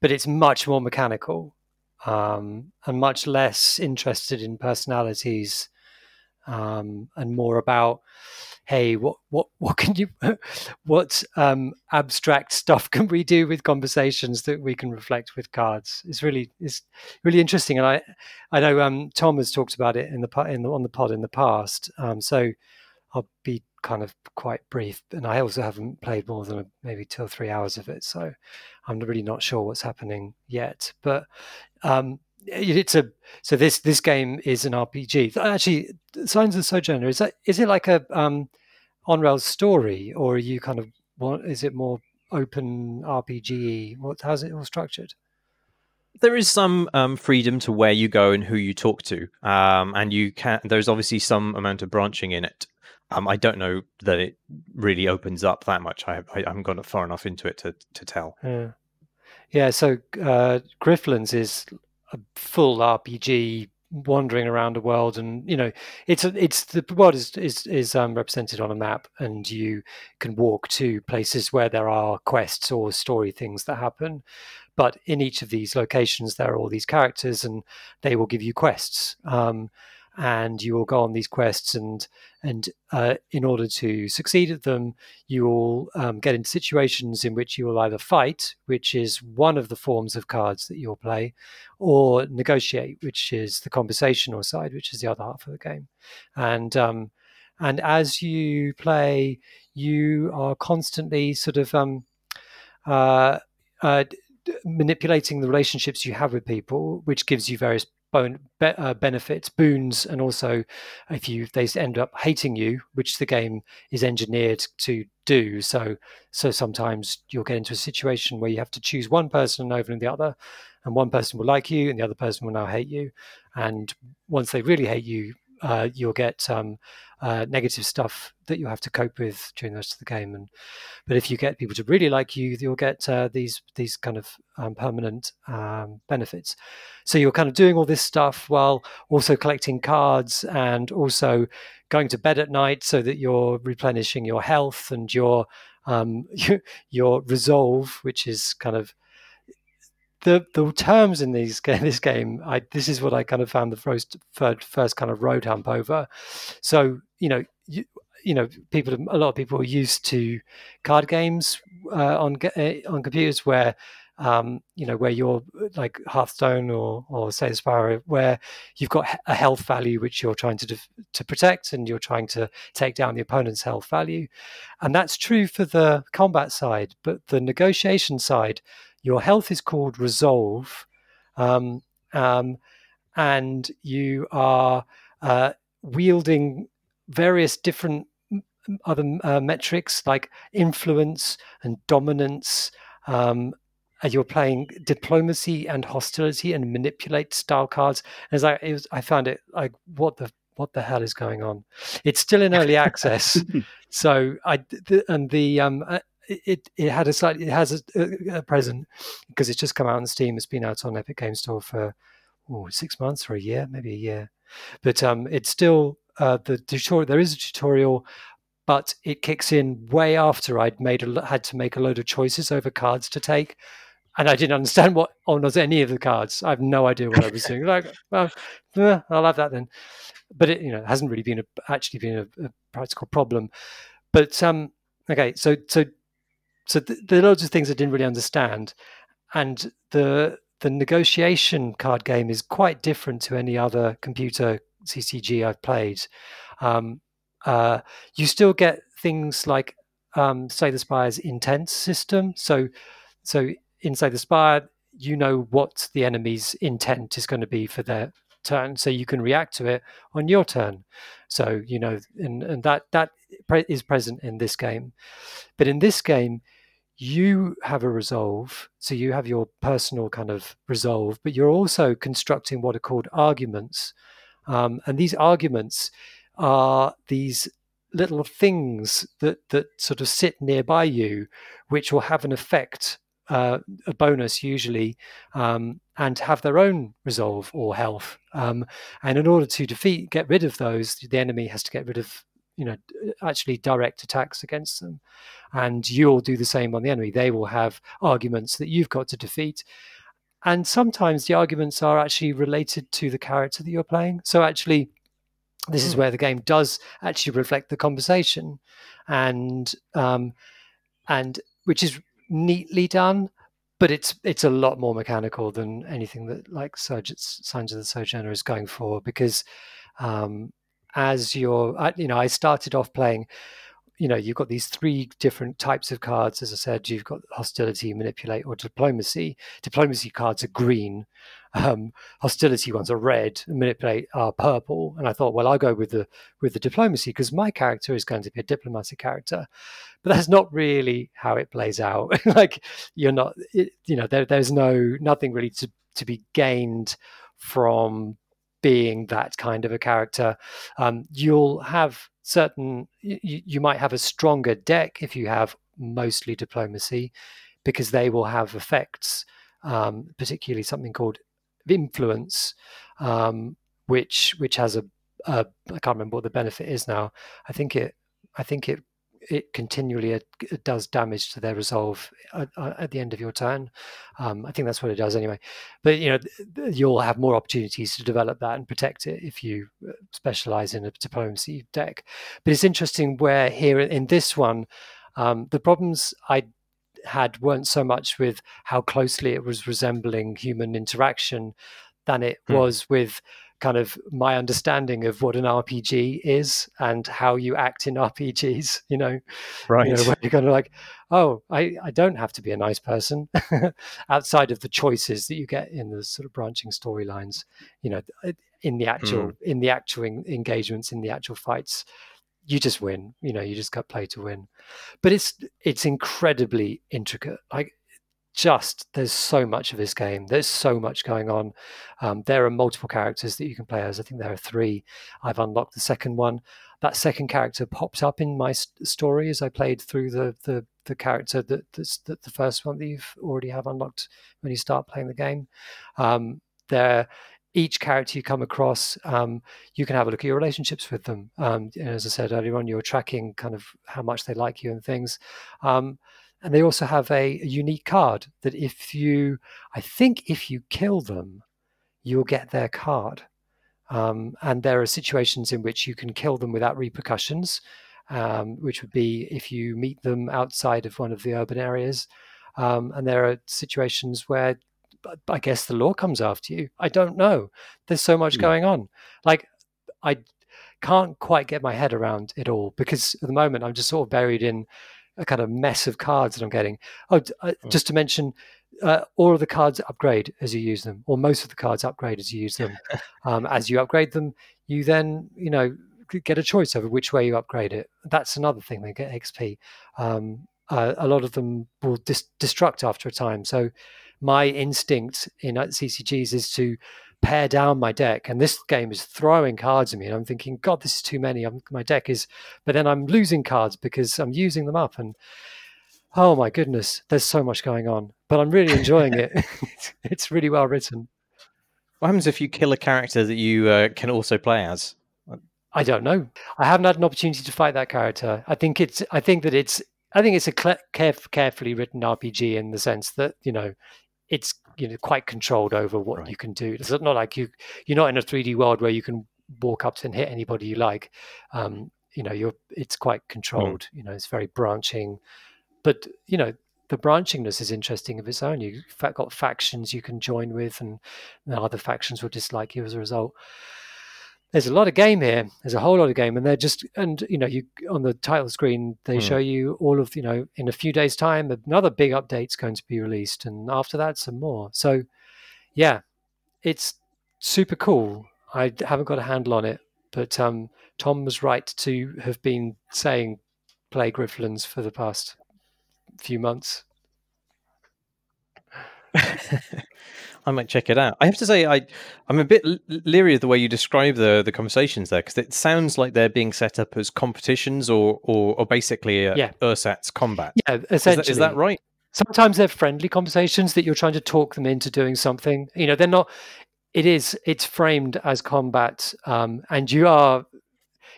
but it's much more mechanical um, and much less interested in personalities um, and more about hey, what what what can you what um, abstract stuff can we do with conversations that we can reflect with cards? It's really it's really interesting, and I I know um, Tom has talked about it in the in the, on the pod in the past, um, so I'll be kind of quite brief. And I also haven't played more than maybe two or three hours of it, so I'm really not sure what's happening yet. But um, it's a so this this game is an RPG. Actually, Signs of Sojourner is that is it like a um, on rails story, or are you kind of what is it more open RPG? What how's it all structured? there is some um, freedom to where you go and who you talk to, um, and you can. There's obviously some amount of branching in it. Um, I don't know that it really opens up that much. I, I, haven't gone far enough into it to, to tell. Yeah, yeah. So uh, Griftlands is a full RPG wandering around the world and you know it's it's the world is is, is um, represented on a map and you can walk to places where there are quests or story things that happen. But in each of these locations there are all these characters and they will give you quests. Um, and you will go on these quests and and uh, in order to succeed at them you will um, get into situations in which you will either fight which is one of the forms of cards that you'll play or negotiate which is the conversational side which is the other half of the game. And um, and as you play you are constantly sort of um, uh, uh, manipulating the relationships you have with people, which gives you various uh, benefits, boons, and also if you they end up hating you, which the game is engineered to do. So so sometimes you'll get into a situation where you have to choose one person over the other, and one person will like you, and the other person will now hate you. And once they really hate you, uh, you'll get um, uh, negative stuff that you have to cope with during the rest of the game. And but if you get people to really like you, you'll get uh, these these kind of um, permanent um, benefits. So you're kind of doing all this stuff while also collecting cards and also going to bed at night so that you're replenishing your health and your um, your resolve, which is kind of the the terms in these this game, I this is what I kind of found the first first kind of road hump over. So you know you, you know people a lot of people are used to card games uh, on uh, on computers where um, you know where you're like Hearthstone or or say Spyro, where you've got a health value which you're trying to def- to protect and you're trying to take down the opponent's health value, and that's true for the combat side, but the negotiation side your health is called resolve, um, um, and you are uh, wielding various different other uh, metrics like influence and dominance. Um, and you're playing diplomacy and hostility and manipulate style cards. As I, was, I found it like, what the what the hell is going on? It's still in early access, so I and the um, uh, it it had a slightly it has a, a present because it's just come out on Steam. It's been out on Epic Game Store for six months or a year, maybe a year. But um, it's still uh, the tutorial. There is a tutorial, but it kicks in way after I'd made a, had to make a load of choices over cards to take, and I didn't understand what on was any of the cards. I have no idea what I was doing. Like, well, eh, I'll have that then. But it you know hasn't really been a, actually been a, a practical problem. But um, okay, so so so th- there are loads of things I didn't really understand, and the the negotiation card game is quite different to any other computer CCG I've played. Um, uh, you still get things like um, Slay the Spire's intent system. So, so in Slay the Spire, you know what the enemy's intent is going to be for their turn, so you can react to it on your turn. So you know, and, and that that is present in this game. But in this game, you have a resolve, so you have your personal kind of resolve, but you're also constructing what are called arguments. Um, and these arguments are these little things that, that sort of sit nearby you, which will have an effect, uh, a bonus usually, um, and have their own resolve or health. Um, and in order to defeat, get rid of those, the enemy has to get rid of you know actually direct attacks against them. And you'll do the same on the enemy. They will have arguments that you've got to defeat. And sometimes the arguments are actually related to the character that you're playing. So actually this is hmm. where the game does actually reflect the conversation. And um, and which is neatly done but it's it's a lot more mechanical than anything that like Signs of the Sojourner is going for because um, as your, you know, I started off playing, you know, you've got these three different types of cards. As I said, you've got hostility, manipulate, or diplomacy. Diplomacy cards are green. Um, hostility ones are red. manipulate are purple. And I thought, well, I'll go with the with the diplomacy because my character is going to be a diplomatic character. But that's not really how it plays out. like you're not, it, you know, there, there's no nothing really to to be gained from being that kind of a character. Um, you'll have certain, you, you might have a stronger deck if you have mostly diplomacy, because they will have effects, um, particularly something called influence, um, which which has a a I can't remember what the benefit is now. I think it I think it it continually does damage to their resolve at, at, the end of your turn. Um, I think that's what it does anyway. But you know, you'll have more opportunities to develop that and protect it if you uh, specialize in a diplomacy deck. But it's interesting where here in this one, um, the problems I had weren't so much with how closely it was resembling human interaction than it hmm. was with kind of my understanding of what an RPG is and how you act in RPGs, you know, right? You know, where you're kind of like, oh, I, I don't have to be a nice person outside of the choices that you get in the sort of branching storylines, you know, in the actual mm. in the actual engagements in the actual fights. You just win, you know. You just got play to win, but it's it's incredibly intricate. Like just there's so much of this game. There's so much going on. Um, there are multiple characters that you can play as. I think there are three. I've unlocked the second one. That second character pops up in my st- story as I played through the the, the character that that's the, the first one that you've already have unlocked when you start playing the game. Um, there each character you come across, um, you can have a look at your relationships with them. Um, as I said earlier on, you're tracking kind of how much they like you and things. Um, and they also have a, a, unique card that if you, I think, if you kill them, you'll get their card. Um, and there are situations in which you can kill them without repercussions, um, which would be if you meet them outside of one of the urban areas. Um, and there are situations where I guess the law comes after you. I don't know. There's so much mm. going on. Like, I can't quite get my head around it all because at the moment I'm just sort of buried in a kind of mess of cards that I'm getting. Oh, uh, hmm. just to mention, uh, all of the cards upgrade as you use them, or most of the cards upgrade as you use them. um, as you upgrade them, you then you know get a choice over which way you upgrade it. That's another thing. They get XP. Um, uh, a lot of them will dis- destruct after a time. So my instinct in uh, CCGs is to pare down my deck. And this game is throwing cards at me, and I'm thinking, God, this is too many. I'm, my deck is, but then I'm losing cards because I'm using them up. And oh my goodness, there's so much going on. But I'm really enjoying it. it's really well written. What happens if you kill a character that you uh, can also play as? I don't know. I haven't had an opportunity to fight that character. I think it's. I think that it's. I think it's a caref- carefully written RPG in the sense that you know it's you know quite controlled over what right. you can do. It's not like you you're not in a 3D world where you can walk up to and hit anybody you like. Um, you know, you're it's quite mm. controlled. Mm. You know, it's very branching, but you know the branchingness is interesting of its own. You've got factions you can join with, and other factions will dislike you as a result there's a lot of game here. There's a whole lot of game, and they're just and you know you on the title screen they mm. show you all of you know in a few days' time another big update's going to be released, and after that some more. So yeah, it's super cool. I haven't got a handle on it, but um, Tom was right to have been saying play Griftlands for the past few months. I might check it out. I have to say, I I'm a bit leery of the way you describe the the conversations there because it sounds like they're being set up as competitions or or, or basically a, yeah. ersatz combat. Yeah, essentially. Is that, is that right? Sometimes they're friendly conversations that you're trying to talk them into doing something. You know, they're not. It is. It's framed as combat, um, and you are.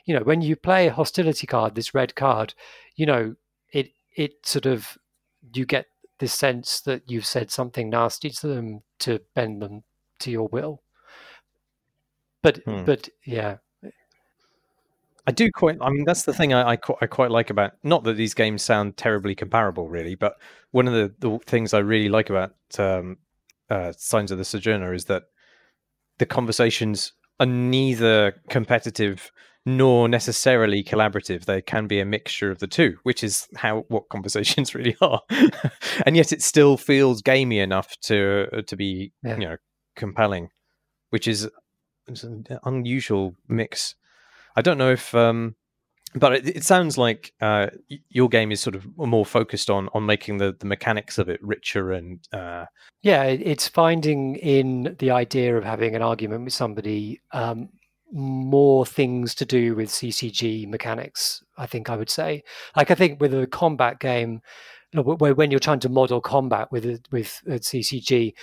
You know, when you play a hostility card, this red card, you know, it it sort of you get this sense that you've said something nasty to them to bend them to your will. But hmm. but yeah, I do quite. I mean, that's the thing I, I, I quite like about. Not that these games sound terribly comparable, really, but one of the, the things I really like about um, uh, Signs of the Sojourner is that the conversations are neither competitive nor necessarily collaborative. They can be a mixture of the two, which is how what conversations really are. and yet, it still feels gamey enough to uh, to be yeah. you know compelling, which is an unusual mix. I don't know if um, but it, it sounds like uh, your game is sort of more focused on on making the, the mechanics of it richer and uh... yeah it's finding in the idea of having an argument with somebody um, more things to do with ccg mechanics i think i would say like i think with a combat game when you're trying to model combat with with a ccg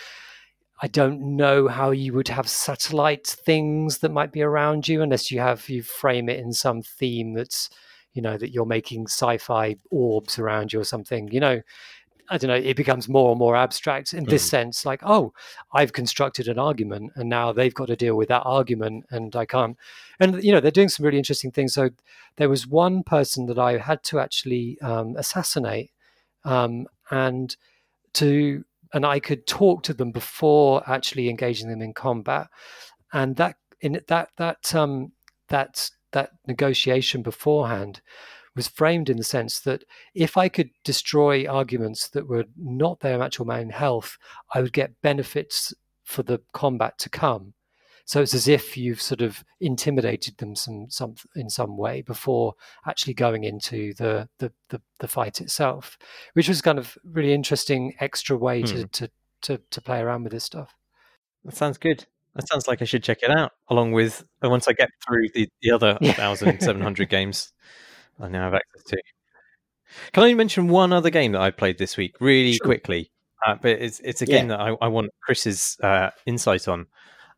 I don't know how you would have satellite things that might be around you unless you have you frame it in some theme that's you know that you're making sci-fi orbs around you or something. You know, I don't know. It becomes more and more abstract in this mm. sense. Like, oh, I've constructed an argument, and now they've got to deal with that argument, and I can't. And you know, they're doing some really interesting things. So there was one person that I had to actually um, assassinate, um, and to and I could talk to them before actually engaging them in combat. And that in that that um, that that negotiation beforehand was framed in the sense that if I could destroy arguments that were not their actual main health, I would get benefits for the combat to come. So it's as if you've sort of intimidated them some, some in some way before actually going into the, the, the, the fight itself, which was kind of really interesting extra way hmm. to, to, to, to play around with this stuff. That sounds good. That sounds like I should check it out. Along with once I get through the, the other yeah. thousand seven hundred games, I now have access to. Can I mention one other game that I played this week, really sure. quickly? Uh, but it's it's a game yeah. that I, I want Chris's uh, insight on.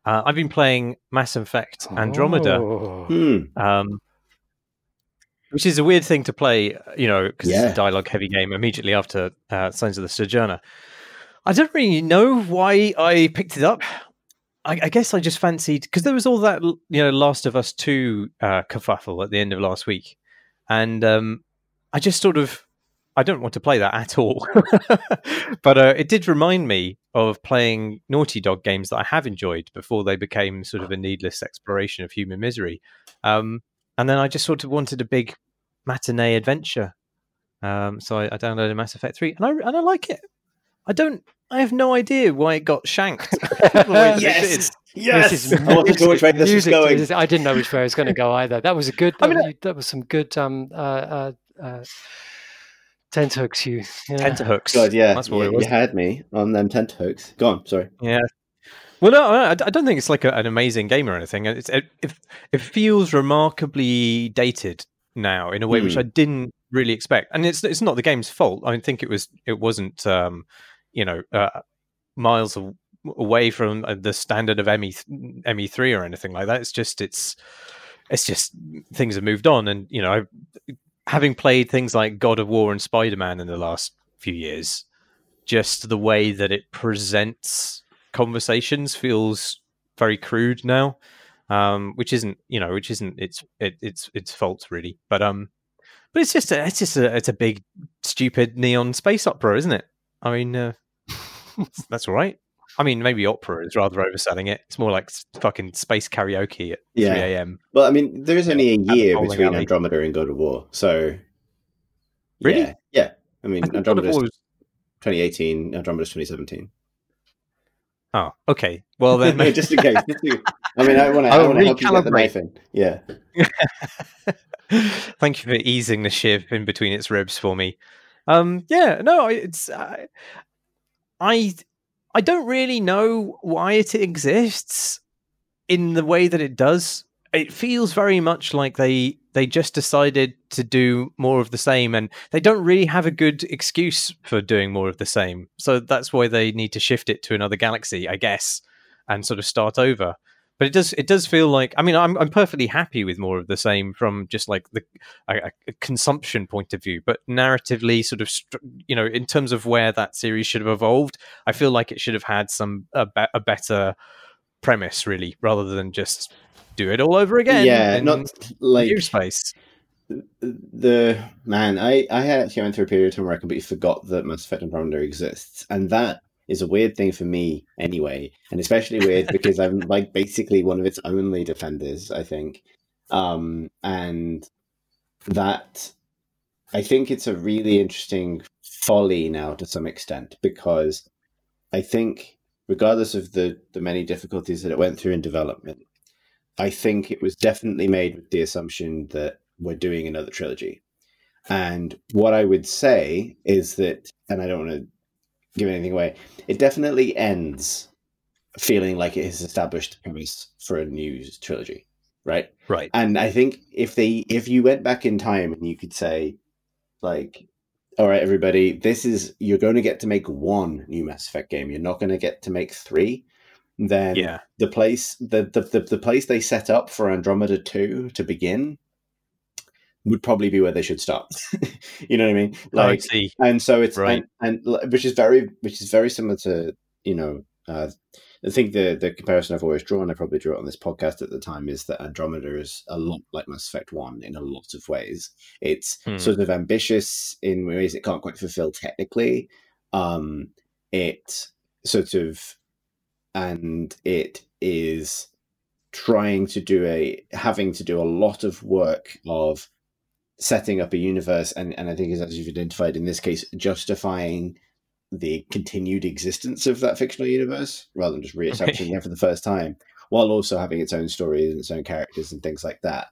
Uh, I've been playing Mass Effect Andromeda, oh. Hmm. um, which is a weird thing to play, you know, because yeah. it's a dialogue-heavy game immediately after uh, Signs of the Sojourner. I don't really know why I picked it up. I, I guess I just fancied because there was all that, you know, Last of Us Two uh, kerfuffle at the end of last week, and um, I just sort of I don't want to play that at all. but uh, it did remind me of playing Naughty Dog games that I have enjoyed before they became sort of a needless exploration of human misery. Um, and then I just sort of wanted a big matinee adventure. Um, so I, I, downloaded Mass Effect 3 and I, and I like it. I don't, I have no idea why it got shanked. yes. Yes, this is, I wasn't sure which way this was going. I didn't know which way it was going to go either. That was a good. That, I mean, was, that was some good um, uh, uh, uh tenterhooks you. Yeah. Tenterhooks. God, yeah. That's what you, you had me on them tenterhooks. Go on, sorry. Yeah. Well, no, I don't think it's like a, an amazing game or anything. It's, it, it, it feels remarkably dated now in a way mm. which hmm. I didn't really expect. And it's it's not the game's fault. I think it was it wasn't um, you know uh, miles away from uh, the standard of ME ME three or anything like that. It's just it's it's just things have moved on, and you know having played things like God of War and Spider Man in the last few years, just the way that it presents conversations feels very crude now, um, which isn't you know which isn't its it, its its fault really, but um, but it's just a, it's just a it's a big stupid neon space opera, isn't it? I mean, uh, that's all right. I mean, maybe opera is rather overselling it. It's more like fucking space karaoke at yeah. 3 a.m. Well, I mean, there is only a year between alley. Andromeda and God of War. So. Really? Yeah. yeah. I mean, I Andromeda was 2018, Andromeda 2017. Oh, okay. Well, then. no, just in case. Just I mean, I want to help you get the knife in. Yeah. Thank you for easing the shiv in between its ribs for me. Um, yeah, no, it's. Uh, I I don't really know why it exists in the way that it does. It feels very much like they they just decided to do more of the same and they don't really have a good excuse for doing more of the same. So that's why they need to shift it to another galaxy, I guess, and sort of start over but it does it does feel like I mean I'm I'm perfectly happy with more of the same from just like the a, a consumption point of view, but narratively, sort of you know in terms of where that series should have evolved, I feel like it should have had some a, be- a better premise really, rather than just do it all over again. Yeah, not like space. The man, I I had actually went through a period of time where I completely forgot that Mass Effect and Andromeda exists, and that is a weird thing for me anyway, and especially weird because I'm like basically one of its only defenders, I think. Um, and that I think it's a really interesting folly now to some extent because I think regardless of the the many difficulties that it went through in development, I think it was definitely made with the assumption that we're doing another trilogy. And what I would say is that, and I don't want to give anything away, it definitely ends feeling like it has established the premise for a new trilogy, right? Right. And I think if they if you went back in time and you could say, like, all right, everybody, this is you're going to get to make one new Mass Effect game. You're not going to get to make three. Then Yeah. the place the, the the the place they set up for Andromeda two to begin would probably be where they should start. you know what I mean? I Like, see. and so it's Right. and, and which is very which is very similar to you know uh, I think the the comparison I've always drawn I probably drew it on this podcast at the time is that Andromeda is a lot like Mass Effect One in a lot of ways. It's Hmm. sort of ambitious in ways it can't quite fulfill technically. Um, it sort of and it is trying to do a having to do a lot of work of setting up a universe and, and I think as you've identified in this case, justifying the continued existence of that fictional universe rather than just reestablishing it for the first time, while also having its own stories and its own characters and things like that.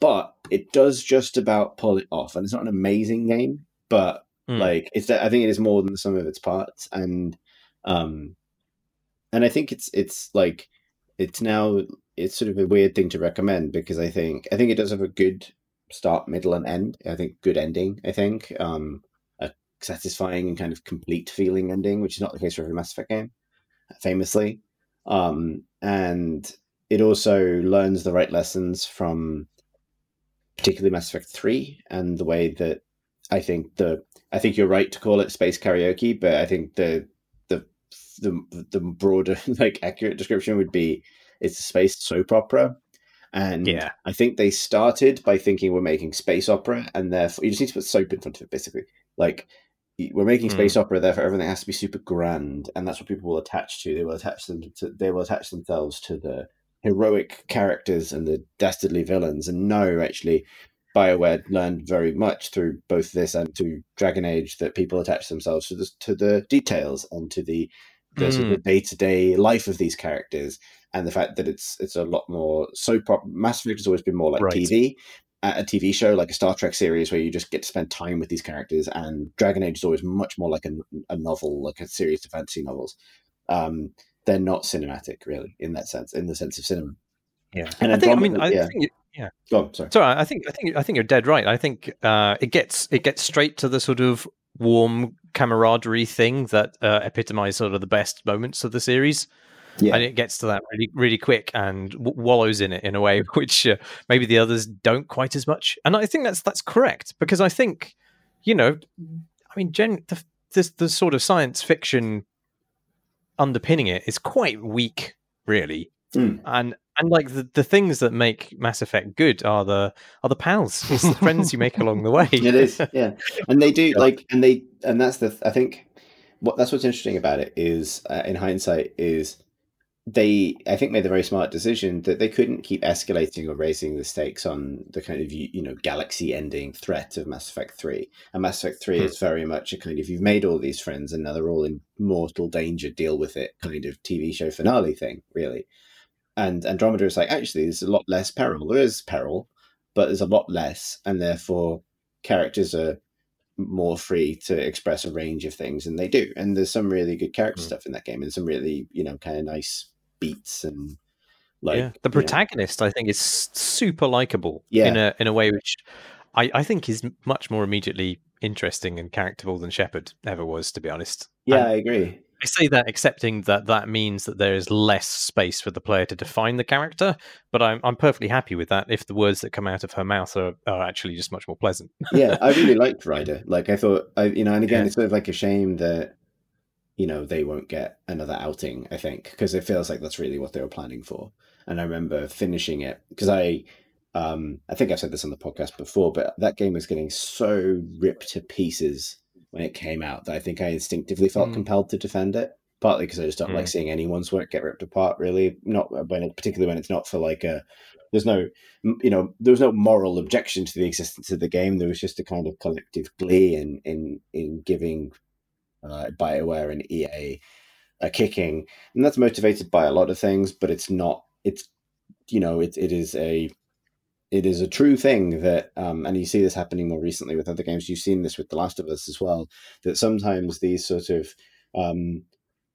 But it does just about pull it off. And it's not an amazing game, but Hmm. like it's I think it is more than the sum of its parts. And um and I think it's it's like it's now it's sort of a weird thing to recommend because I think I think it does have a good start, middle, and end. I think good ending. I think um, a satisfying and kind of complete feeling ending, which is not the case for every Mass Effect game, famously. Um, and it also learns the right lessons from particularly Mass Effect Three and the way that I think the I think you're right to call it space karaoke, but I think the the the the broader like accurate description would be it's a space soap opera. And Yeah. I think they started by thinking we're making space opera, and therefore you just need to put soap in front of it, basically. Like we're making hmm. space opera, therefore everything has to be super grand, and that's what people will attach to. They will attach them to. They will attach themselves to the heroic characters and the dastardly villains. And no, actually, Bioware learned very much through both this and to Dragon Age that people attach themselves to the to the details and to the the sort of day to day life of these characters, and the fact that it's it's a lot more soap opera. Mass Effect has always been more like Right. TV, a TV show like a Star Trek series where you just get to spend time with these characters, and Dragon Age is always much more like a, a novel, like a series of fantasy novels. Um, they're not cinematic, really, in that sense, in the sense of cinema. Yeah. And I think. I mean, I yeah. think. Go on, sorry. Sorry, I think I think I think you're dead right. I think uh, it gets it gets straight to the sort of warm camaraderie thing that uh, epitomize sort of the best moments of the series, Yeah. and it gets to that really really quick and w- wallows in it in a way which uh, maybe the others don't quite as much. And I think that's that's correct because I think you know, I mean, gen the this the sort of science fiction underpinning it is quite weak, really Mm. and and like the, the things that make Mass Effect good are the are the pals, it's the friends you make along the way. it is yeah and they do like and they and that's the i think what that's what's interesting about it is uh, in hindsight is they i think made the very smart decision that they couldn't keep escalating or raising the stakes on the kind of you you know galaxy ending threat of mass effect 3 and mass effect 3 Hmm. is very much a kind of you've made all these friends and now they're all in mortal danger deal with it kind of tv show finale thing really and andromeda is like actually there's a lot less peril there is peril but there's a lot less and therefore characters are more free to express a range of things and they do and there's some really good character Mm. stuff in that game and some really you know kind of nice beats and like yeah, the you know, protagonist I think is super likable Yeah. in a in a way which I, I think is much more immediately interesting and characterful than Shepard ever was, to be honest. yeah And i agree I say that accepting that that means that there is less space for the player to define the character, but I'm I'm perfectly happy with that if the words that come out of her mouth are, are actually just much more pleasant. yeah i really liked ryder like i thought i you know and again Yeah. it's sort of like a shame that you know they won't get another outing i think because it feels like that's really what they were planning for and i remember finishing it because i um i think i've said this on the podcast before but that game was getting so ripped to pieces when it came out that i think i instinctively felt Mm. compelled to defend it partly because i just don't like Mm. seeing anyone's work get ripped apart really not when it, particularly when it's not for like a there's no you know there was no moral objection to the existence of the game there was just a kind of collective glee in in in giving uh, bioware and ea are kicking and that's motivated by a lot of things but it's not it's you know it, it is a it is a true thing that, um, and you see this happening more recently with other games. You've seen this with The Last of Us as well. That sometimes these sort of um,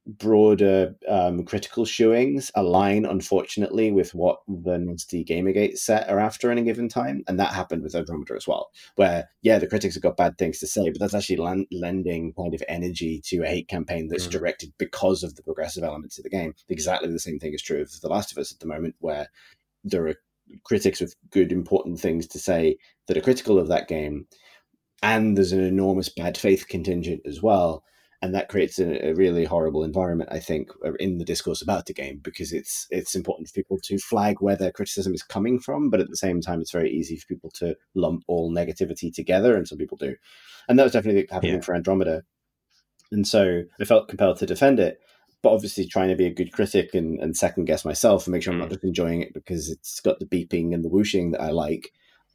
broader um, critical showings align, unfortunately, with what the nasty Gamergate set are after in a given time, and that happened with Andromeda as well. Where yeah, the critics have got bad things to say, but that's actually lending kind of energy to a hate campaign that's mm. directed because of the progressive elements of the game. Exactly the same thing is true of The Last of Us at the moment, where there are critics with good, important things to say that are critical of that game, and there's an enormous bad faith contingent as well and that creates a, a, really horrible environment, I think, uh, in the discourse about the game because it's it's important for people to flag where their criticism is coming from, but at the same time, it's very easy for people to lump all negativity together, and some people do, and that was definitely happening yeah. for Andromeda, and so I felt compelled to defend it, but obviously trying to be a good critic and, and second guess myself and make sure I'm not mm. just enjoying it because it's got the beeping and the whooshing that I like,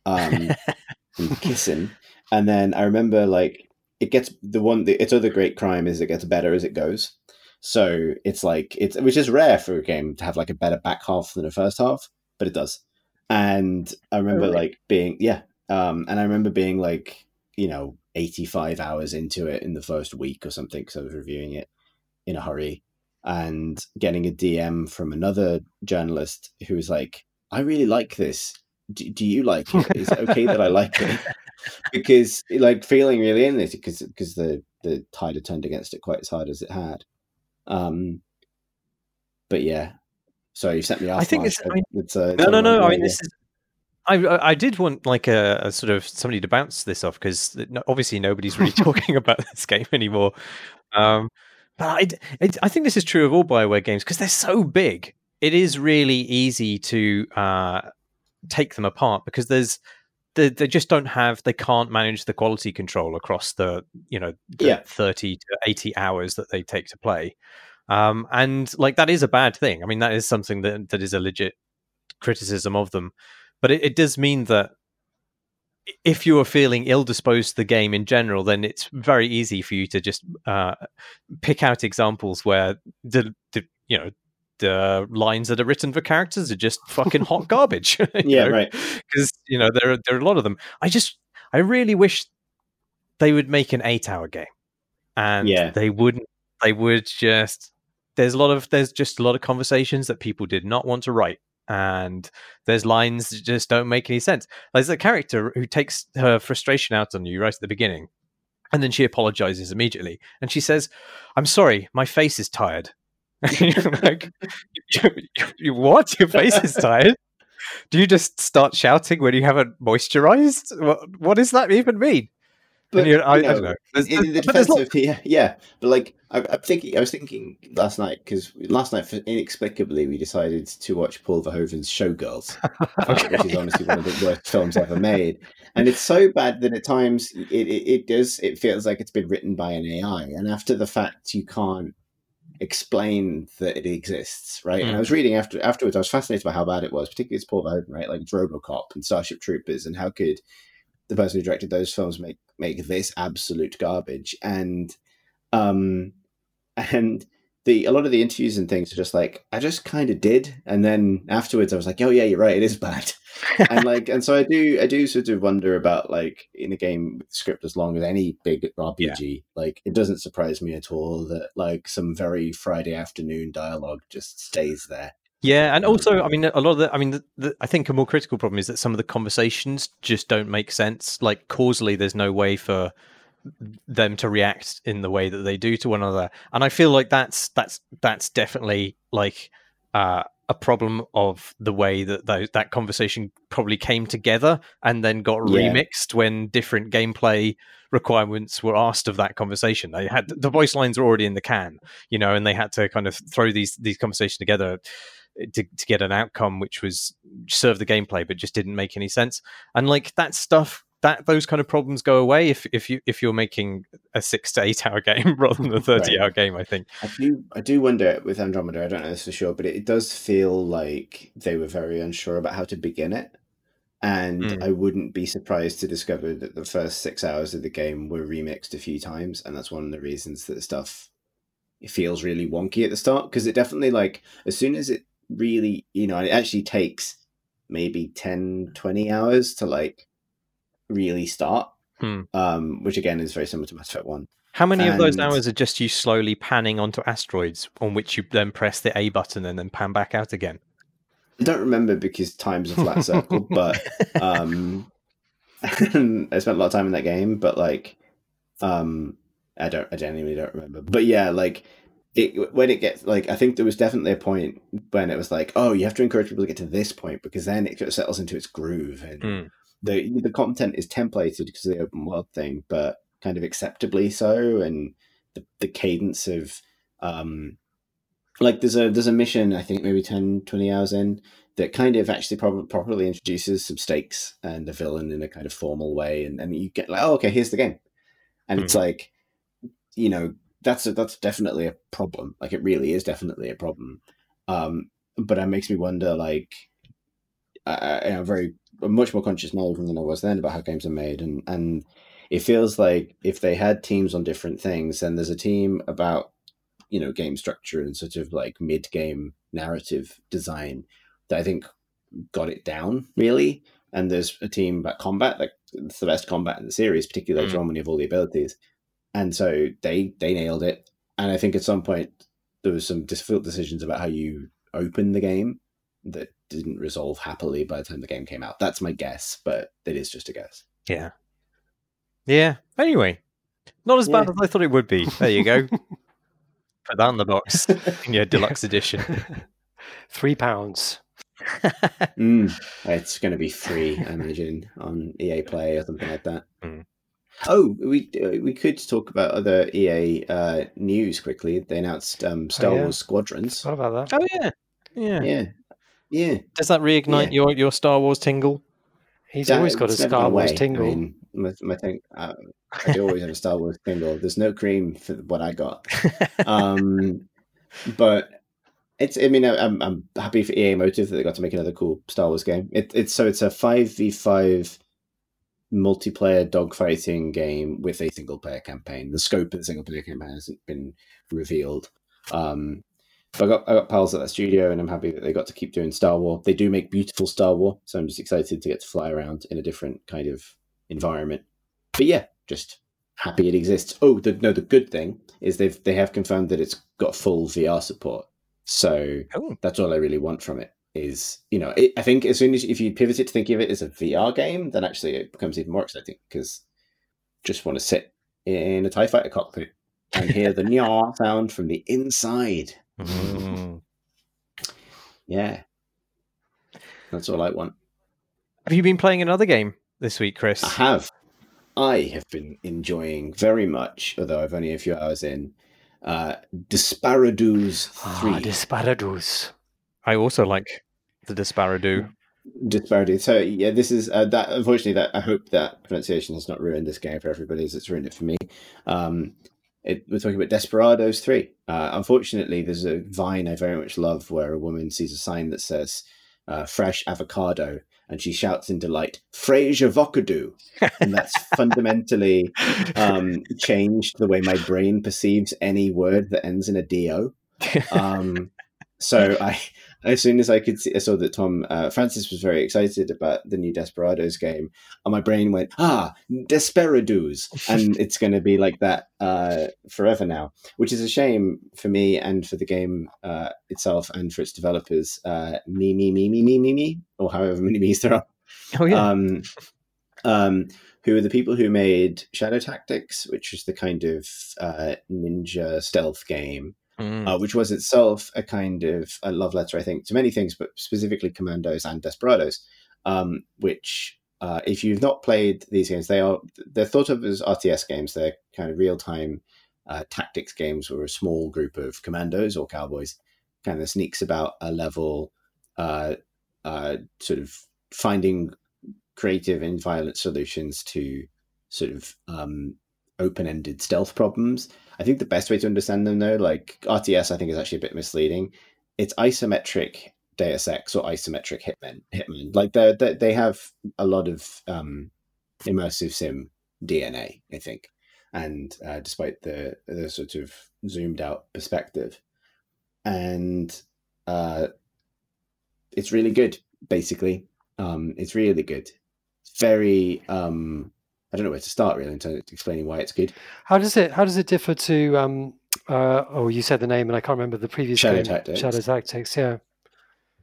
um, and kissing, and then I remember like it gets the one the, its other great crime is it gets better as it goes. So it's like it's which is rare for a game to have like a better back half than a first half, but it does. And I remember really? like being yeah, um, and I remember being like you know eighty five hours into it in the first week or something because I was reviewing it in a hurry and getting a DM from another journalist who was like, "I really like this. Do, do you like it? Is it okay that I like it?" because like feeling really in this because because the the tide had turned against it quite as hard as it had. Um, but yeah, sorry, you sent me off. I think it's, I mean, it's, uh, no, no, no. I mean, this is. I I did want like a, a sort of somebody to bounce this off because obviously nobody's really talking about this game anymore. Um, but I, it, I think this is true of all Bioware games because they're so big. It is really easy to uh, take them apart because there's they, they just don't have they can't manage the quality control across the you know the yeah. 30 to 80 hours that they take to play. Um, and like that is a bad thing. I mean that is something that that is a legit criticism of them. But it, it does mean that if you are feeling ill disposed to the game in general, then it's very easy for you to just uh, pick out examples where the, the you know the lines that are written for characters are just fucking hot garbage. yeah, know? right. Because you know there are there are a lot of them. I just I really wish they would make an eight-hour game, and yeah. they wouldn't. They would just. There's a lot of there's just a lot of conversations that people did not want to write, and there's lines that just don't make any sense. There's a character who takes her frustration out on you right at the beginning, and then she apologizes immediately, and she says, "I'm sorry, my face is tired." like, you, you, what? Your face is tired? Do you just start shouting when you haven't moisturized? What, what does that even mean? But you know, I, I, don't know. There's, in the defense of yeah, yeah, but like I, am thinking, I was thinking last night because last night inexplicably we decided to watch Paul Verhoeven's Showgirls, okay. which is honestly one of the worst films ever made, and it's so bad that at times it, it, it does it feels like it's been written by an AI, and after the fact you can't explain that it exists, right? Mm. And I mm. was reading after afterwards, I was fascinated by how bad it was, particularly it's Paul Verhoeven, right? Like RoboCop and Starship Troopers, and how could the person who directed those films make make this absolute garbage? And um, and the a lot of the interviews and things are just like I just kind of did, and then afterwards I was like, oh yeah, you're right, it is bad. and like and so I do I do sort of wonder about like in a game with script as long as any big RPG, yeah. like it doesn't surprise me at all that like some very Friday afternoon dialogue just stays there. Yeah, and um, also, I mean, a lot of the, I mean, the, the, I think a more critical problem is that some of the conversations just don't make sense. Like causally, there's no way for them to react in the way that they do to one another, and I feel like that's that's that's definitely like uh, a problem of the way that those, that conversation probably came together and then got yeah. remixed when different gameplay requirements were asked of that conversation. They had the voice lines were already in the can, you know, and they had to kind of throw these these conversations together to, to get an outcome which was serve the gameplay but just didn't make any sense. And like that stuff that those kind of problems go away if if you if you're making a six to eight hour game rather than a thirty right. hour game. I think I do I do wonder with Andromeda. I don't know this for sure, but it, it does feel like they were very unsure about how to begin it. And mm. I wouldn't be surprised to discover that the first six hours of the game were remixed a few times, and that's one of the reasons that stuff it feels really wonky at the start because it definitely like as soon as it really you know it actually takes maybe 10, 20 hours to like really start. Hmm. Um, which again is very similar to Mass Effect One. How many of those hours are just you slowly panning onto asteroids on which you then press the A button and then pan back out again? I don't remember because time's a flat circle, but um, I spent a lot of time in that game. But like, um, I don't, I genuinely don't remember. But yeah, like it when it gets like, I think there was definitely a point when it was like, oh, you have to encourage people to get to this point because then it sort of settles into its groove and Mm. The the content is templated because of the open world thing, but kind of acceptably so, and the the cadence of um like there's a there's a mission I think maybe 10, 20 hours in that kind of actually prob- properly introduces some stakes and a villain in a kind of formal way, and and you get like, oh, okay, here's the game, and it's like, you know, that's a, that's definitely a problem. Like it really is definitely a problem. Um, but it makes me wonder, like, I, I, I'm very I'm much more conscious now even than I was then about how games are made, and and it feels like if they had teams on different things, then there's a team about you know game structure and sort of like mid game narrative design that I think got it down really, and there's a team about combat like it's the best combat in the series, particularly Mm. mm. when you have all the abilities, and so they they nailed it, and I think at some point there was some difficult decisions about how you open the game that didn't resolve happily by the time the game came out. That's my guess, but it is just a guess. Yeah. Yeah. Anyway, not as bad Yeah. as I thought it would be. There you go. Put that in the box in your deluxe edition. Three pounds. Mm, it's going to be free, I imagine, on EA Play or something like that. Mm. Oh, we uh, we could talk about other EA uh, news quickly. They announced um, Star yeah. Wars Squadrons. What about that? oh yeah. Yeah. Yeah, yeah. Does that reignite Yeah. your, your Star Wars tingle? He's That- always got a Star Wars away. tingle. I mean, my, my thing, uh, I do always have a Star Wars tingle. There's no cream for what I got. um, but it's. I mean, I- I'm I'm happy for EA Motive that they got to make another cool Star Wars game. It, it's so it's a five v five multiplayer dogfighting game with a single player campaign. The scope of the single player campaign hasn't been revealed. Um, but I got I got pals at that studio, and I'm happy that they got to keep doing Star Wars. They do make beautiful Star Wars, so I'm just excited to get to fly around in a different kind of environment. But yeah, just happy it exists. Oh, the, no, the good thing is they've they have confirmed that it's got full VR support. So oh. that's all I really want from it. Is you know, it, I think as soon as if you pivot it to thinking of it as a VR game, then actually it becomes even more exciting because just want to sit in a Tie Fighter cockpit and hear the nya sound from the inside. Mm. Yeah, that's all I want. Have you been playing another game this week, Chris? I have. I have been enjoying very much, although I've only a few hours in. Uh, Desperados Ah, three. Desperados. I also like the Disparado. Disparity. So yeah, this is uh, that. Unfortunately, that I hope that pronunciation has not ruined this game for everybody, as it's ruined it for me. Um, it, we're talking about Desperados Three. Uh, unfortunately, there's a vine I very much love where a woman sees a sign that says uh, "fresh avocado," and she shouts in delight, "Fresh avocado," and that's fundamentally um, changed the way my brain perceives any word that ends in a do. Um, so I, as soon as I could see, I saw that Tom uh, Francis was very excited about the new Desperados game, and my brain went, "Ah, Desperados," and it's going to be like that uh, forever now, which is a shame for me and for the game uh, itself and for its developers. Uh, me, me, me, me, me, me, me, or however many me's there are. oh yeah. Um, um, who are the people who made Shadow Tactics, which is the kind of uh, ninja stealth game Mm. uh, which was itself a kind of a love letter, I think, to many things, but specifically Commandos and Desperados. Um, which, uh, if you've not played these games, they are they're thought of as RTS games. They're kind of real time uh, tactics games where a small group of commandos or cowboys kind of sneaks about a level, uh, uh, sort of finding creative and violent solutions to sort of um, open-ended stealth problems. I think the best way to understand them, though, like RTS, I think is actually a bit misleading. It's isometric Deus Ex or isometric Hitman. Hitman, like they they have a lot of um, immersive sim DNA, I think, and uh, despite the the sort of zoomed out perspective, and uh, it's really good. Basically, Um, it's really good. It's very. Um, I don't know where to start really in terms of explaining why it's good. How does it How does it differ to? Um, uh, oh, you said the name, and I can't remember the previous Shadow game. Tactics. Shadow Tactics. Yeah.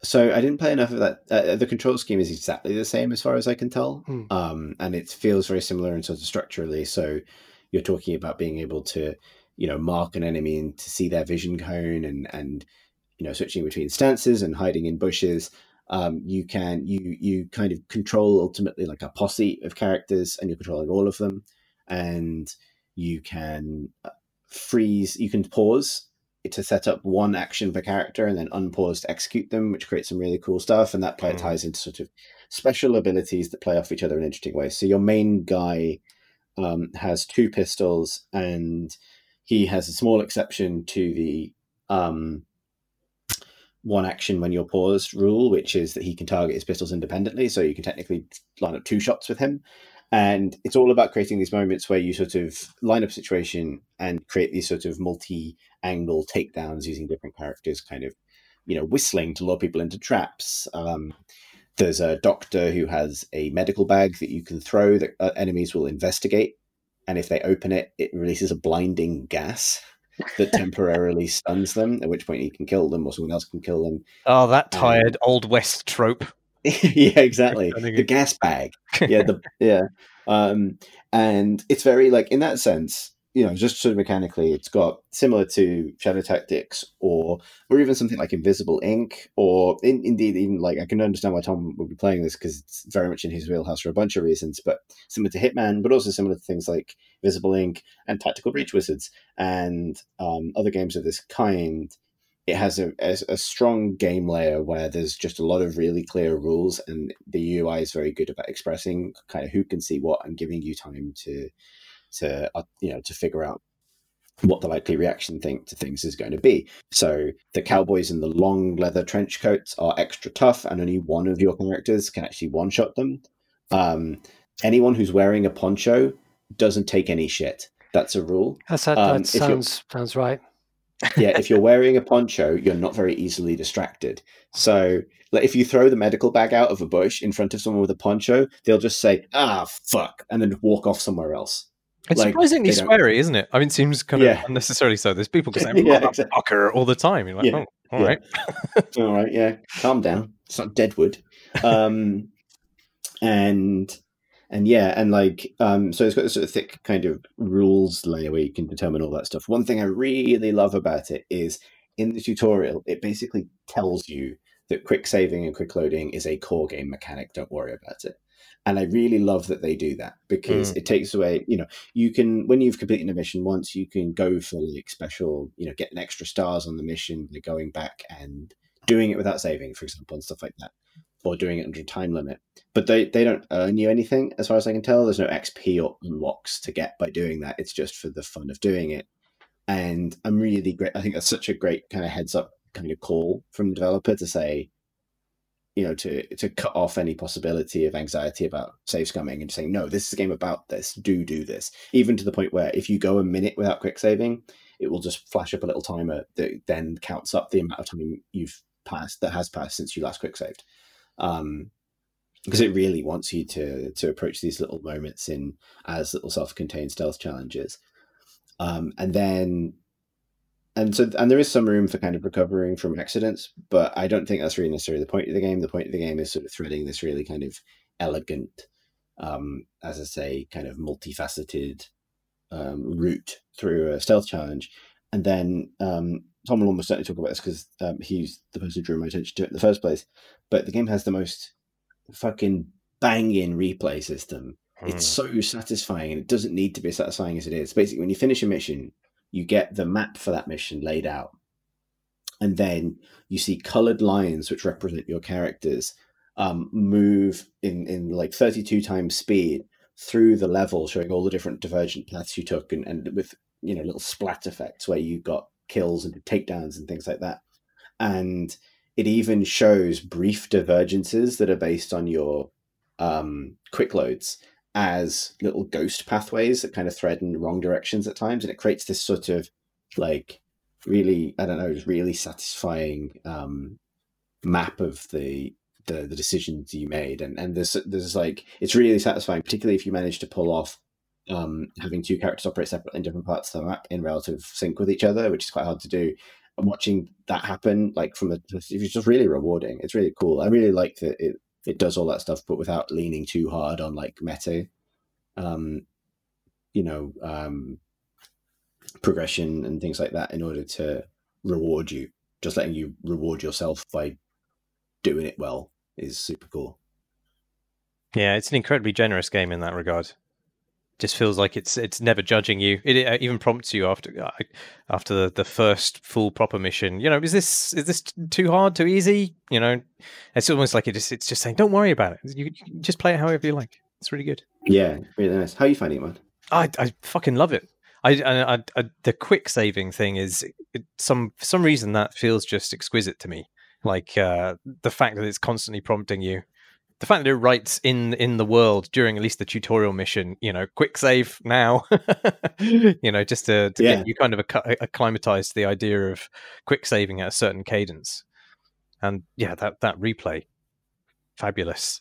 So I didn't play enough of that. Uh, the control scheme is exactly the same as far as I can tell, Hmm. um, and it feels very similar in sort of structurally. So you're talking about being able to, you know, mark an enemy and to see their vision cone, and and you know, switching between stances and hiding in bushes. Um, you can you you kind of control ultimately like a posse of characters, and you're controlling all of them, and you can uh, freeze. You can pause to set up one action per character and then unpause to execute them, which creates some really cool stuff. And that play Mm. ties into sort of special abilities that play off each other in interesting ways. So your main guy um, has two pistols, and he has a small exception to the um, one action when you're paused rule, which is that he can target his pistols independently. So you can technically line up two shots with him. And it's all about creating these moments where you sort of line up a situation and create these sort of multi angle takedowns using different characters, kind of, you know, whistling to lure people into traps. Um, there's a doctor who has a medical bag that you can throw that uh, enemies will investigate. And if they open it, it releases a blinding gas that temporarily stuns them, at which point you can kill them or someone else can kill them. Oh, that tired old West trope. yeah, exactly. The gas bag. Yeah, the yeah. Um, and it's very like in that sense, you know, just sort of mechanically, it's got similar to Shadow Tactics or or even something like Invisible Inc, or in, indeed even like I can understand why Tom would be playing this because it's very much in his wheelhouse for a bunch of reasons, but similar to Hitman, but also similar to things like Visible Ink and Tactical Breach Wizards and um, other games of this kind. It has a, a, a strong game layer where there's just a lot of really clear rules and the ui is very good about expressing kind of who can see what and giving you time to to uh, you know to figure out what the likely reaction thing to things is going to be so the cowboys in the long leather trench coats are extra tough and only one of your characters can actually one shot them um, anyone who's wearing a poncho doesn't take any shit that's a rule That's that. Um, that sounds sounds right. yeah, if you're wearing a poncho, you're not very easily distracted. So, like, if you throw the medical bag out of a bush in front of someone with a poncho, they'll just say "ah fuck" and then walk off somewhere else. It's Like, surprisingly sweary, isn't it? I mean, it seems kind Yeah. of unnecessarily so. There's people saying, Yeah, yeah, exactly. fucker all the time. You're like, Yeah. oh, all Yeah. right. All right, yeah, calm down. It's not Deadwood. Um, and and yeah, and like um, so it's got this sort of thick kind of rules layer where you can determine all that stuff. One thing I really love about it is in the tutorial, it basically tells you that quick saving and quick loading is a core game mechanic. Don't worry about it. And I really love that they do that because mm. it takes away, you know, you can when you've completed a mission once, you can go for like special, you know, getting extra stars on the mission, like going back and doing it without saving, for example, and stuff like that, or doing it under a time limit. But they, they don't earn you anything, as far as I can tell. There's no XP or unlocks to get by doing that. It's just for the fun of doing it. And I'm really great. I think that's such a great kind of heads up kind of call from the developer to say, you know, to to cut off any possibility of anxiety about save scumming and saying, no, this is a game about this. Do do this. Even to the point where if you go a minute without quick saving, it will just flash up a little timer that then counts up the amount of time you've passed that has passed since you last quick saved. Um, because it really wants you to to approach these little moments in as little self-contained stealth challenges. Um, and then and so and there is some room for kind of recovering from accidents, but I don't think that's really necessarily the point of the game. The point of the game is sort of threading this really kind of elegant, um, as I say, kind of multifaceted um, route through a stealth challenge. And then um, Tom will almost certainly talk about this because um, he's the person who drew my attention to it in the first place. But the game has the most fucking banging replay system. It's so satisfying, and it doesn't need to be as satisfying as it is. Basically, when you finish a mission, you get the map for that mission laid out, and then you see colored lines which represent your characters um, move in in like thirty two times speed through the level, showing all the different divergent paths you took, and, and with you know little splat effects where you got kills and takedowns and things like that, and it even shows brief divergences that are based on your um, quick loads as little ghost pathways that kind of thread in wrong directions at times, and it creates this sort of like really I don't know, really satisfying um, map of the the the decisions you made, and and there's there's like it's really satisfying, particularly if you manage to pull off um, having two characters operate separately in different parts of the map in relative sync with each other, which is quite hard to do. And watching that happen, like from a, it's just really rewarding. It's really cool. I really like that it it does all that stuff, but without leaning too hard on like meta, um, you know, um, progression and things like that in order to reward you. Just letting you reward yourself by doing it well is super cool. Yeah, it's an incredibly generous game in that regard. Just feels like it's it's never judging you. It, it even prompts you after after the, the first full proper mission. You know, is this is this too hard, too easy? You know, it's almost like it just, it's just saying, don't worry about it. You, you just play it however you like. It's really good. Yeah, really nice. How are you finding it, man? I I fucking love it. I, I, I, the quick saving thing is it, some for some reason that feels just exquisite to me. Like uh, the fact that it's constantly prompting you, the fact that it writes in in the world during at least the tutorial mission. You know, quick save now. you know, just to, to Yeah. get you kind of acc- acclimatized to the idea of quick saving at a certain cadence. And yeah, that that replay, fabulous.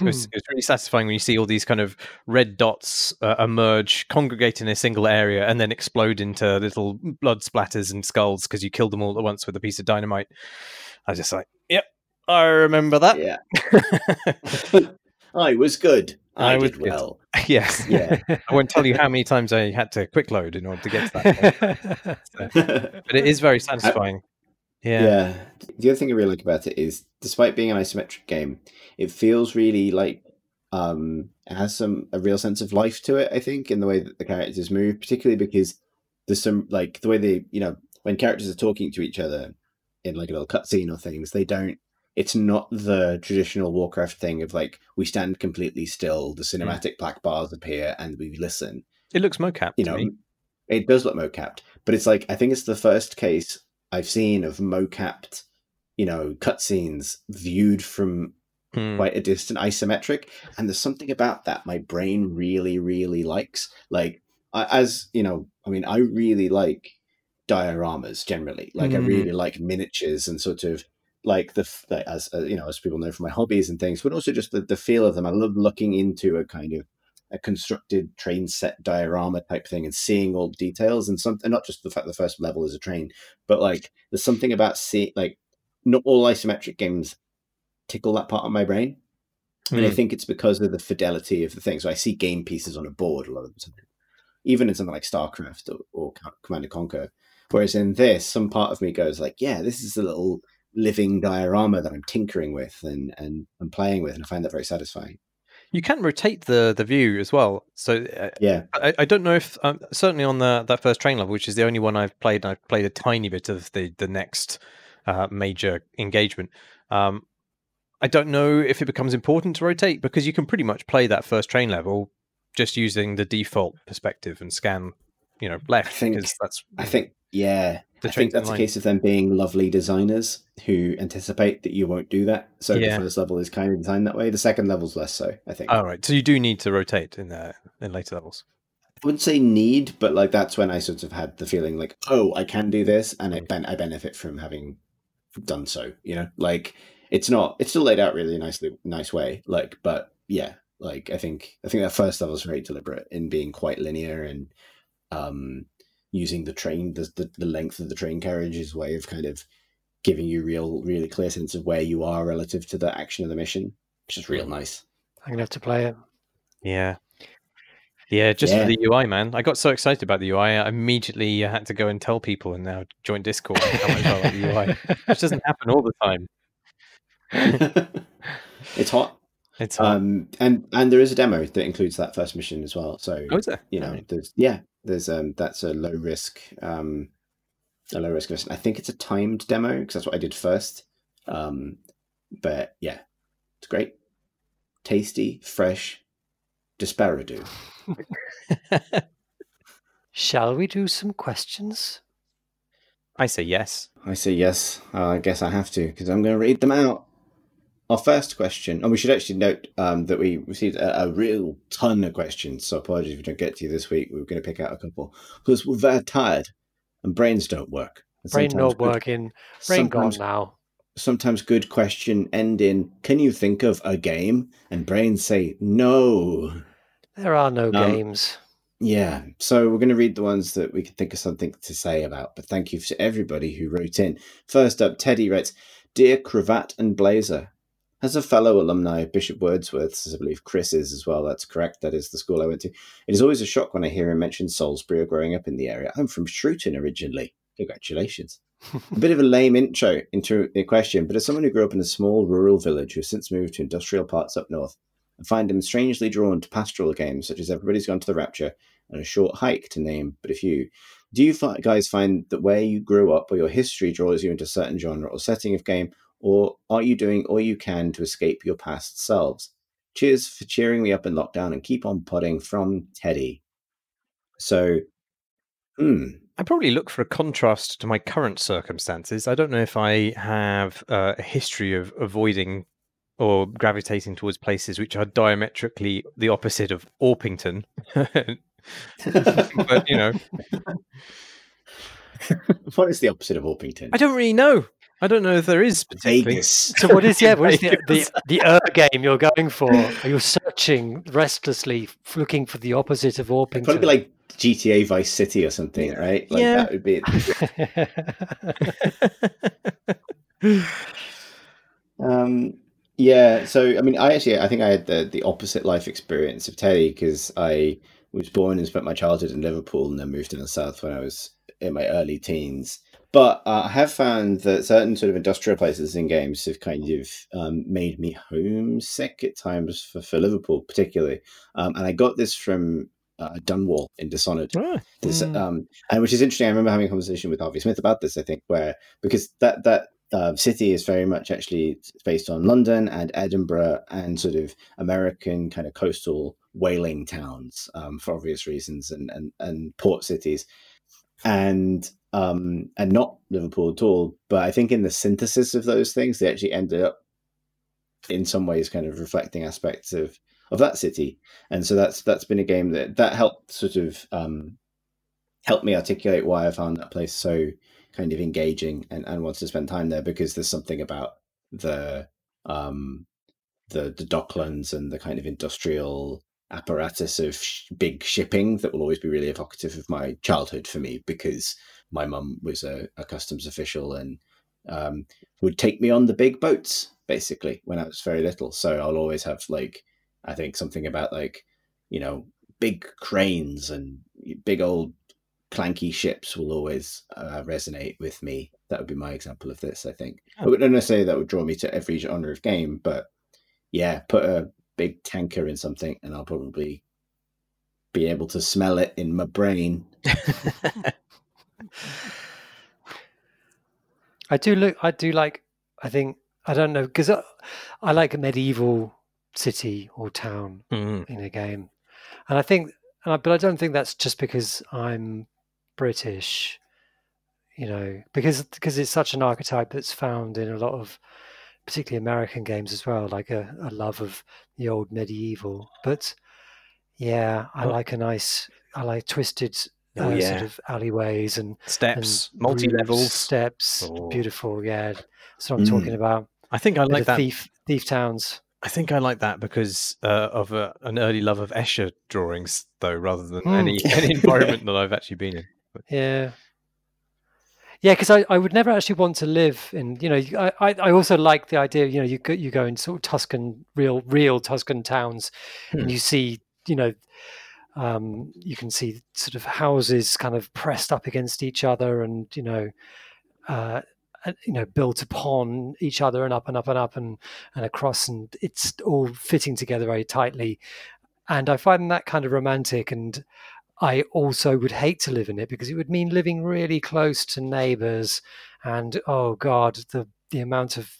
It was, it was really satisfying when you see all these kind of red dots uh, emerge, congregate in a single area, and then explode into little blood splatters and skulls because you killed them all at once with a piece of dynamite. I was just like, yep, I remember that. Yeah, I was good. I, I was well. yes. Yeah. I won't tell you how many times I had to quick load in order to get to that. point. But it is very satisfying. Yeah. Yeah. The other thing I really like about it is, despite being an isometric game, it feels really like um, it has some a real sense of life to it. I think in the way that the characters move, particularly because there's some like the way they, you know, when characters are talking to each other in like a little cutscene or things, they don't. It's not the traditional Warcraft thing of like we stand completely still, the cinematic black bars appear, and we listen It looks mocap you know, me. it does look mocapped, but it's like I think it's the first case I've seen of mocapped, you know, cutscenes viewed from Hmm. quite a distant isometric, and there's something about that my brain really, really likes. Like, I, as you know, I mean, I really like dioramas generally. Like, I Mhm. really like miniatures and sort of like the like, as uh, you know, as people know from my hobbies and things, but also just the, the feel of them. I love looking into a kind of a constructed train set diorama type thing and seeing all the details and something not just the fact the first level is a train but like there's something about see like not all isometric games tickle that part of my brain and i Hmm. think it's because of the fidelity of the thing so i see game pieces on a board a lot of the time even in something like starcraft or, or and conquer whereas in this some part of me goes like yeah this is a little living diorama that i'm tinkering with and and, and playing with and i find that very satisfying You can rotate the the view as well. So uh, yeah I, I don't know if um, certainly on the that first train level, which is the only one I've played, and I've played a tiny bit of the the next uh, major engagement. Um, I don't know if it becomes important to rotate because you can pretty much play that first train level just using the default perspective and scan, you know, left. think- that's I think, yeah, I think that's a case of them being lovely designers who anticipate that you won't do that. So Yeah. the first level is kind of designed that way. The second level's less so, I think. all right. So you do need to rotate in the in later levels. I wouldn't say need, but like that's when I sort of had the feeling like, oh, I can do this, and I ben- I benefit from having done so. You know, like it's not it's still laid out really nicely, nice way. Like, but yeah, like I think I think that first level is very deliberate in being quite linear and um using the train the, the the length of the train carriage as a way of kind of giving you real really clear sense of where you are relative to the action of the mission, which is real nice. I'm gonna have to play it. Yeah. Yeah, just Yeah. for the UI, man. I got so excited about the UI, I immediately had to go and tell people and now join Discord how much I like the UI. Which doesn't happen all the time. it's hot. It's hard. Um, and and there is a demo that includes that first mission as well. So oh, is it? you know, there's yeah, there's um, that's a low risk, um, a low risk mission. I think it's a timed demo because that's what I did first. Um, but yeah, it's great, tasty, fresh, disparado. Shall we do some questions? I say yes. I say yes. Uh, I guess I have to because I'm going to read them out. Our first question, and we should actually note um, that we received a, a real ton of questions. So apologies if we don't get to you this week. We were going to pick out a couple because we're very tired and brains don't work. And Brain not good- working. Brain gone now. sometimes good question end in "Can you think of a game?" and brains say no. There are no Um, games. Yeah, so we're going to read the ones that we can think of something to say about. But thank you to everybody who wrote in. First up, Teddy writes, "Dear Cravat and Blazer." As a fellow alumni of Bishop Wordsworth's, as I believe Chris is as well, that's correct. That is the school I went to. It is always a shock when I hear him mention Salisbury or growing up in the area. I'm from Shrewton originally. Congratulations. a bit of a lame intro into the question, but as someone who grew up in a small rural village who has since moved to industrial parts up north, I find him strangely drawn to pastoral games such as Everybody's Gone to the Rapture and A Short Hike, to name but a few. Do you guys find that where you grew up or your history draws you into a certain genre or setting of game, or are you doing all you can to escape your past selves? Cheers for cheering me up in lockdown and keep on podding from Teddy. So, hmm, I probably look for a contrast to my current circumstances. I don't know if I have uh, a history of avoiding or gravitating towards places which are diametrically the opposite of Orpington. but you know, what is the opposite of Orpington? I don't really know. I don't know if there is. Vegas. So what is yeah? What is the the, the er game you're going for? Are you searching restlessly, looking for the opposite of Orpington? Probably like GTA Vice City or something, right? Like Yeah. that would be Um, yeah, so I mean, I actually I think I had the the opposite life experience of Teddy because I was born and spent my childhood in Liverpool and then moved to the south when I was in my early teens. But uh, I have found that certain sort of industrial places in games have kind of um, made me homesick at times for, for Liverpool, particularly. Um, and I got this from uh, Dunwall in Dishonored. Ah, This, Mm. um, and which is interesting. I remember having a conversation with Harvey Smith about this. I think where because that that uh, city is very much actually based on London and Edinburgh and sort of American kind of coastal whaling towns um, for obvious reasons and and and port cities, and um, and not Liverpool at all. But I think in the synthesis of those things, they actually ended up in some ways kind of reflecting aspects of of that city and so that's that's been a game that that helped sort of um help me articulate why i found that place so kind of engaging and, and want to spend time there because there's something about the um the the docklands and the kind of industrial apparatus of sh- big shipping that will always be really evocative of my childhood for me because my mum was a, a customs official and um, would take me on the big boats basically when I was very little. So I'll always have like I think something about like you know big cranes and big old clanky ships will always uh, resonate with me. That would be my example of this. I think I wouldn't necessarily that would draw me to every genre of game, but yeah, put a big tanker in something and I'll probably be able to smell it in my brain. I do look. I do like. I think I don't know because I, I like a medieval city or town Mm. in a game, and I think, and I, but I don't think that's just because I'm British. You know, because because it's such an archetype that's found in a lot of, particularly American games as well, like a, a love of the old medieval. But yeah, I Oh. like a nice. I like twisted. Oh, uh, yeah. sort of alleyways and Steps, and multi levels. steps, Oh. beautiful. Yeah, that's what I'm talking Mm. about. I think I like that. thief thief towns. I think I like that because uh, of a, an early love of Escher drawings, though, rather than Mm. any any environment that I've actually been in. Yeah. Yeah, because I, I would never actually want to live in you know I, I also like the idea you know you go you go in sort of Tuscan real real Tuscan towns Hmm. and you see you know um, you can see sort of houses kind of pressed up against each other and you know uh, you know built upon each other and up and up and up and and across and it's all fitting together very tightly and I find that kind of romantic and I also would hate to live in it because it would mean living really close to neighbors and oh god the the amount of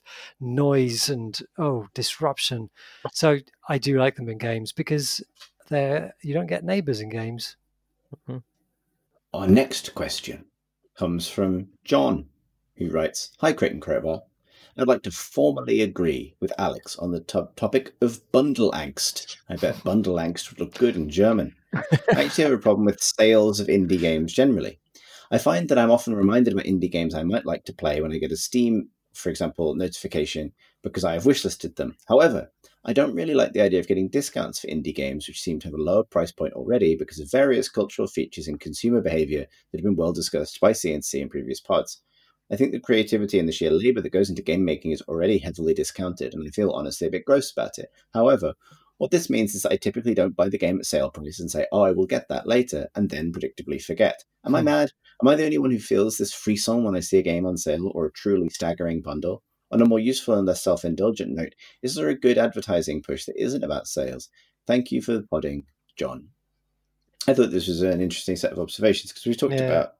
noise and oh disruption. So I do like them in games because they're you don't get neighbors in games. Mm-hmm. Our next question comes from John, who writes Hi, Creighton Crowbar. I'd like to formally agree with Alex on the to- topic of bundle angst. I bet bundle angst would look good in German. I actually have a problem with sales of indie games generally. I find that I'm often reminded about indie games I might like to play when I get a Steam for example, notification because I have wishlisted them. However, I don't really like the idea of getting discounts for indie games, which seem to have a lower price point already because of various cultural features and consumer behavior that have been well discussed by CNC in previous pods. I think the creativity and the sheer labor that goes into game making is already heavily discounted, and I feel honestly a bit gross about it. However, what this means is that I typically don't buy the game at sale price and say, oh, I will get that later, and then predictably forget. Am I Hmm. mad? Am I the only one who feels this frisson when I see a game on sale or a truly staggering bundle? On a more useful and less self indulgent note, is there a good advertising push that isn't about sales? Thank you for the podding, John. I thought this was an interesting set of observations because we talked Yeah. about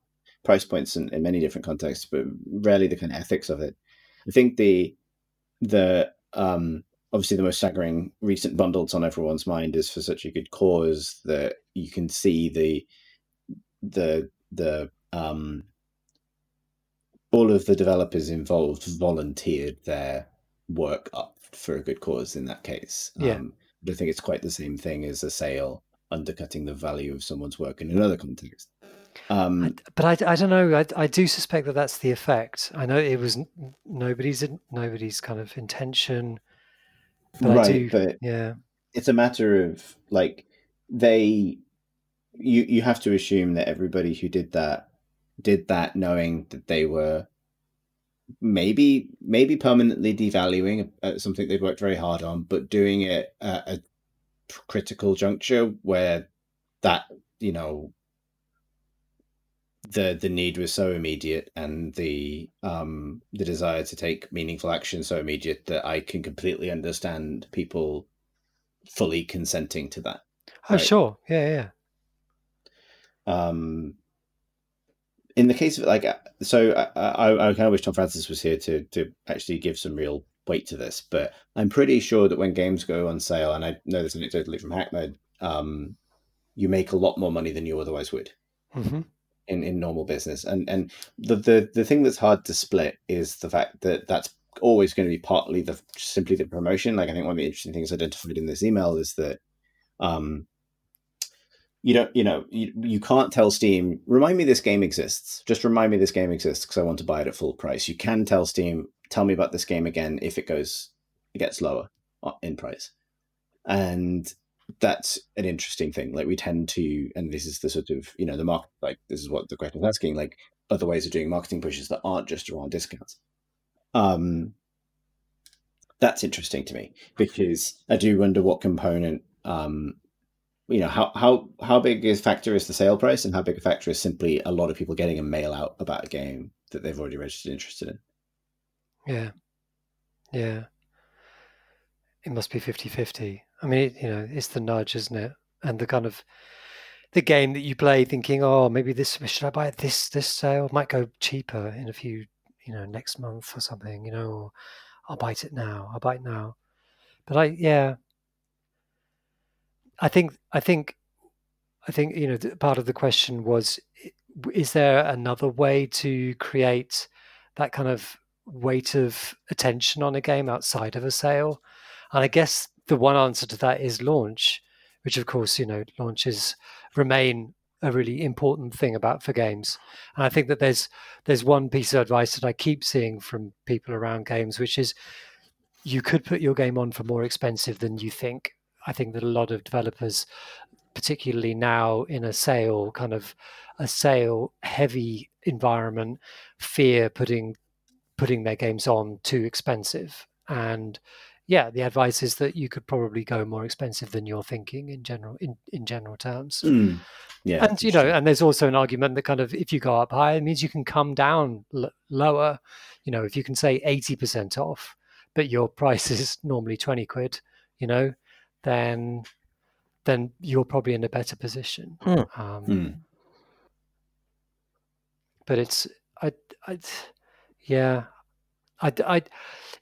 price points in, in many different contexts, but rarely the kind of ethics of it. I think the the um obviously the most staggering recent bundle that's on everyone's mind is for such a good cause that you can see the the the um all of the developers involved volunteered their work up for a good cause in that case. Yeah. Um, I don't think it's quite the same thing as a sale undercutting the value of someone's work in another context. Um, I, but I, I don't know. I, I do suspect that that's the effect. I know it was nobody's nobody's kind of intention, but right, do. but yeah, it's a matter of like they you you have to assume that everybody who did that did that knowing that they were maybe maybe permanently devaluing uh, something they'd worked very hard on but doing it at a critical juncture where that you know the the need was so immediate and the um the desire to take meaningful action so immediate that I can completely understand people fully consenting to that. oh Right. sure, yeah, yeah. Um, in the case of like, uh, so I, I, I kind of wish Tom Francis was here to to actually give some real weight to this, but I'm pretty sure that when games go on sale, and I know this anecdotally from Hackmode, um, you make a lot more money than you otherwise would hmm in, in normal business. And and the, the the thing that's hard to split is the fact that that's always going to be partly the simply the promotion. Like I think one of the interesting things identified in this email is that um you don't you know you, you can't tell steam remind me this game exists just remind me this game exists because i want to buy it at full price you can tell steam tell me about this game again if it goes it gets lower uh, in price and that's an interesting thing like we tend to and this is the sort of you know the market like this is what the question is asking like other ways of doing marketing pushes that aren't just around discounts um that's interesting to me because i do wonder what component um you know how how how big is factor is the sale price and how big a factor is simply a lot of people getting a mail out about a game that they've already registered interested in Yeah. Yeah. It must be 50 50. I mean, it, you know, it's the nudge, isn't it? And the kind of the game that you play thinking, oh, maybe this, should I buy it this, this sale? Might go cheaper in a few, you know, next month or something, you know, or I'll bite it now. I'll bite now. But I, yeah. I think, I think, I think, you know, part of the question was, is there another way to create that kind of weight of attention on a game outside of a sale? And I guess the one answer to that is launch, which of course, you know, launches remain a really important thing about for games. And I think that there's there's one piece of advice that I keep seeing from people around games, which is you could put your game on for more expensive than you think. I think that a lot of developers, particularly now in a sale kind of a sale heavy environment, fear putting putting their games on too expensive. And yeah, the advice is that you could probably go more expensive than you're thinking in general in, in general terms. yeah and you know, and there's also an argument that kind of if you go up high, it means you can come down l- lower. You know, if you can say eighty percent off, but your price is normally twenty quid, you know, then then you're probably in a better position. Hmm. Um, Mm. but it's I I yeah I I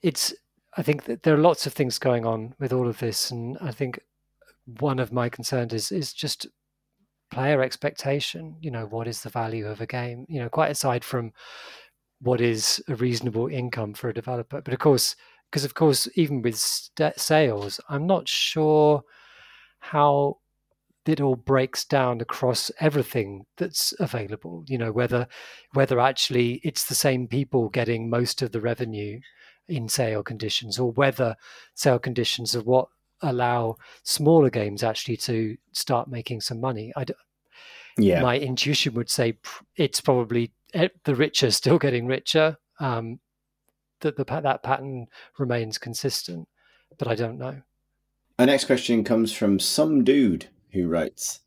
it's I think that there are lots of things going on with all of this, and I think one of my concerns is is just player expectation. You know, what is the value of a game? You know, quite aside from what is a reasonable income for a developer, but of course, because of course, even with st- sales, I'm not sure how it all breaks down across everything that's available. You know whether whether actually it's the same people getting most of the revenue in sale conditions, or whether sale conditions are what allow smaller games actually to start making some money. I, Yeah. my intuition would say it's probably eh, the richer still getting richer. Um, that the that pattern remains consistent, but I don't know. Our next question comes from some dude who writes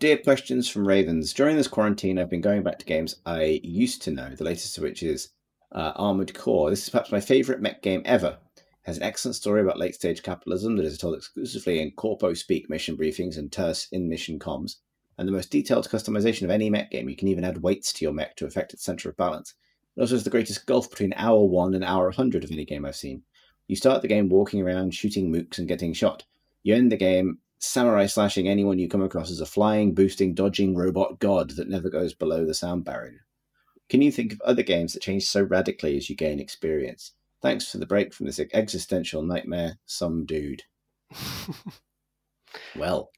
Dear questions from Ravens. During this quarantine, I've been going back to games I used to know, the latest of which is uh, Armored Core. This is perhaps my favourite mech game ever. It has an excellent story about late stage capitalism that is told exclusively in corpo speak mission briefings and terse in mission comms, and the most detailed customization of any mech game. You can even add weights to your mech to affect its centre of balance. It also has the greatest gulf between hour one and hour 100 of any game I've seen. You start the game walking around, shooting mooks, and getting shot. You end the game samurai slashing anyone you come across as a flying, boosting, dodging robot god that never goes below the sound barrier. Can you think of other games that change so radically as you gain experience? Thanks for the break from this existential nightmare, some dude. Well,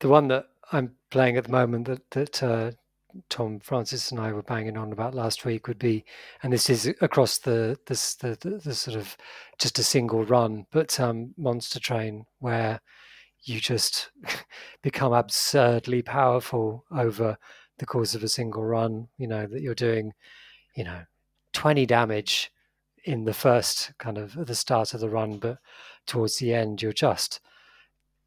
the one that I'm playing at the moment that that uh, Tom Francis and I were banging on about last week would be, and this is across the this the, the, the sort of just a single run, but um, Monster Train where you just become absurdly powerful over the course of a single run. You know that you're doing, you know, 20 damage in the first kind of at the start of the run, but towards the end you're just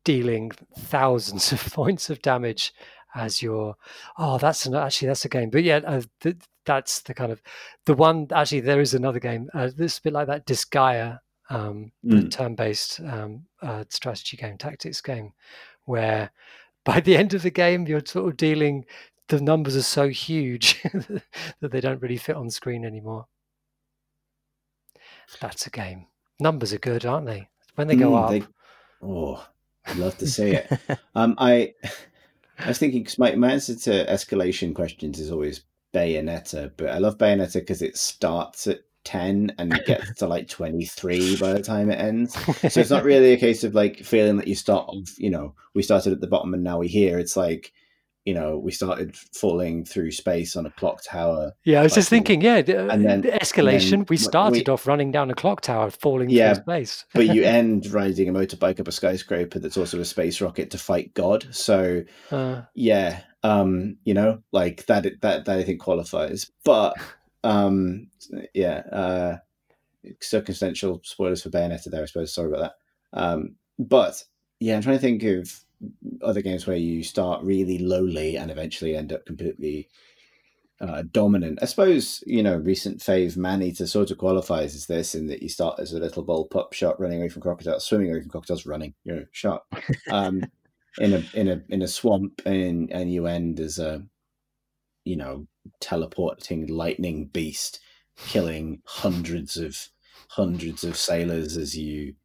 dealing thousands of points of damage as you're oh that's an, actually that's a game but yeah uh, th- that's the kind of the one actually there is another game uh, this is a bit like that disgaea um the Mm. turn-based um uh, strategy game tactics game where by the end of the game you're sort of dealing the numbers are so huge that they don't really fit on screen anymore that's a game numbers are good aren't they when they go Mm, up they- oh, I'd love to see it. Um, I, I was thinking because my, my answer to escalation questions is always Bayonetta, but I love Bayonetta because it starts at ten and it gets to like twenty three by the time it ends. So it's not really a case of like feeling that you start off. You know, we started at the bottom and now we're here. It's like, you know, we started falling through space on a clock tower. Yeah, I was just thinking, yeah, and then- the escalation. then we started we- off running down a clock tower, falling Yeah, through space. But you end riding a motorbike up a skyscraper that's also a space rocket to fight God. So Uh, yeah um you know like that that that i think qualifies but um yeah uh circumstantial spoilers for bayonetta there i suppose sorry about that um but yeah i'm trying to think of other games where you start really lowly and eventually end up completely uh, dominant. I suppose you know recent fave Maneater sort of qualifies as this in that you start as a little bull pup shot running away from crocodiles, swimming away from crocodiles, running, you know, shot um, in a in a in a swamp, and and you end as a you know teleporting lightning beast, killing hundreds of hundreds of sailors as you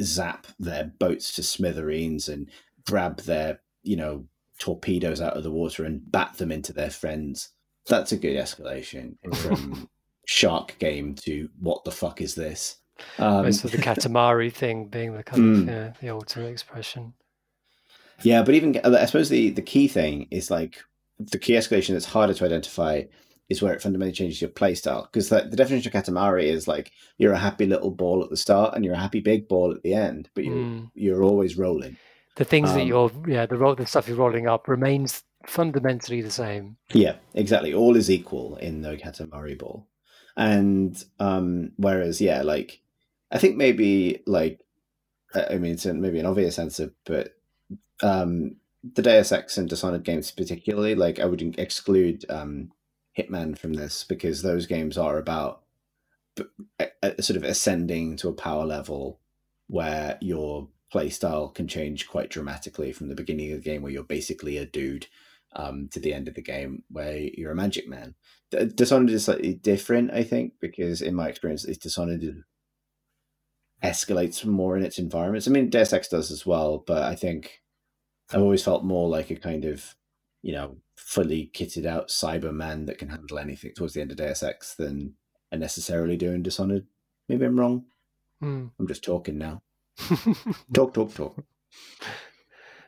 zap their boats to smithereens and grab their you know torpedoes out of the water and bat them into their friends. That's a good escalation from shark game to what the fuck is this? Um, most of the Katamari thing being the kind Mm. of yeah, the ultimate expression. yeah, but even I suppose the the key thing is like the key escalation that's harder to identify is where it fundamentally changes your playstyle because the, the definition of Katamari is like you're a happy little ball at the start and you're a happy big ball at the end, but you're Mm. you're always rolling. The things that Um, you're yeah the roll the stuff you're rolling up remains fundamentally the same. Yeah, exactly. All is equal in the Katamari ball. And um whereas yeah, like I think maybe like I mean it's maybe an obvious answer, but um the Deus Ex and Dishonored games particularly, like I would exclude um Hitman from this because those games are about b- a, a sort of ascending to a power level where your play style can change quite dramatically from the beginning of the game where you're basically a dude um, to the end of the game where you're a magic man. D- Dishonored is slightly different, I think, because in my experience, least Dishonored escalates more in its environments. I mean, Deus Ex does as well, but I think I've always felt more like a kind of, you know, fully kitted out Cyberman that can handle anything towards the end of Deus Ex than I necessarily do in Dishonored. Maybe I'm wrong. Mm. I'm just talking now. Talk, talk, talk.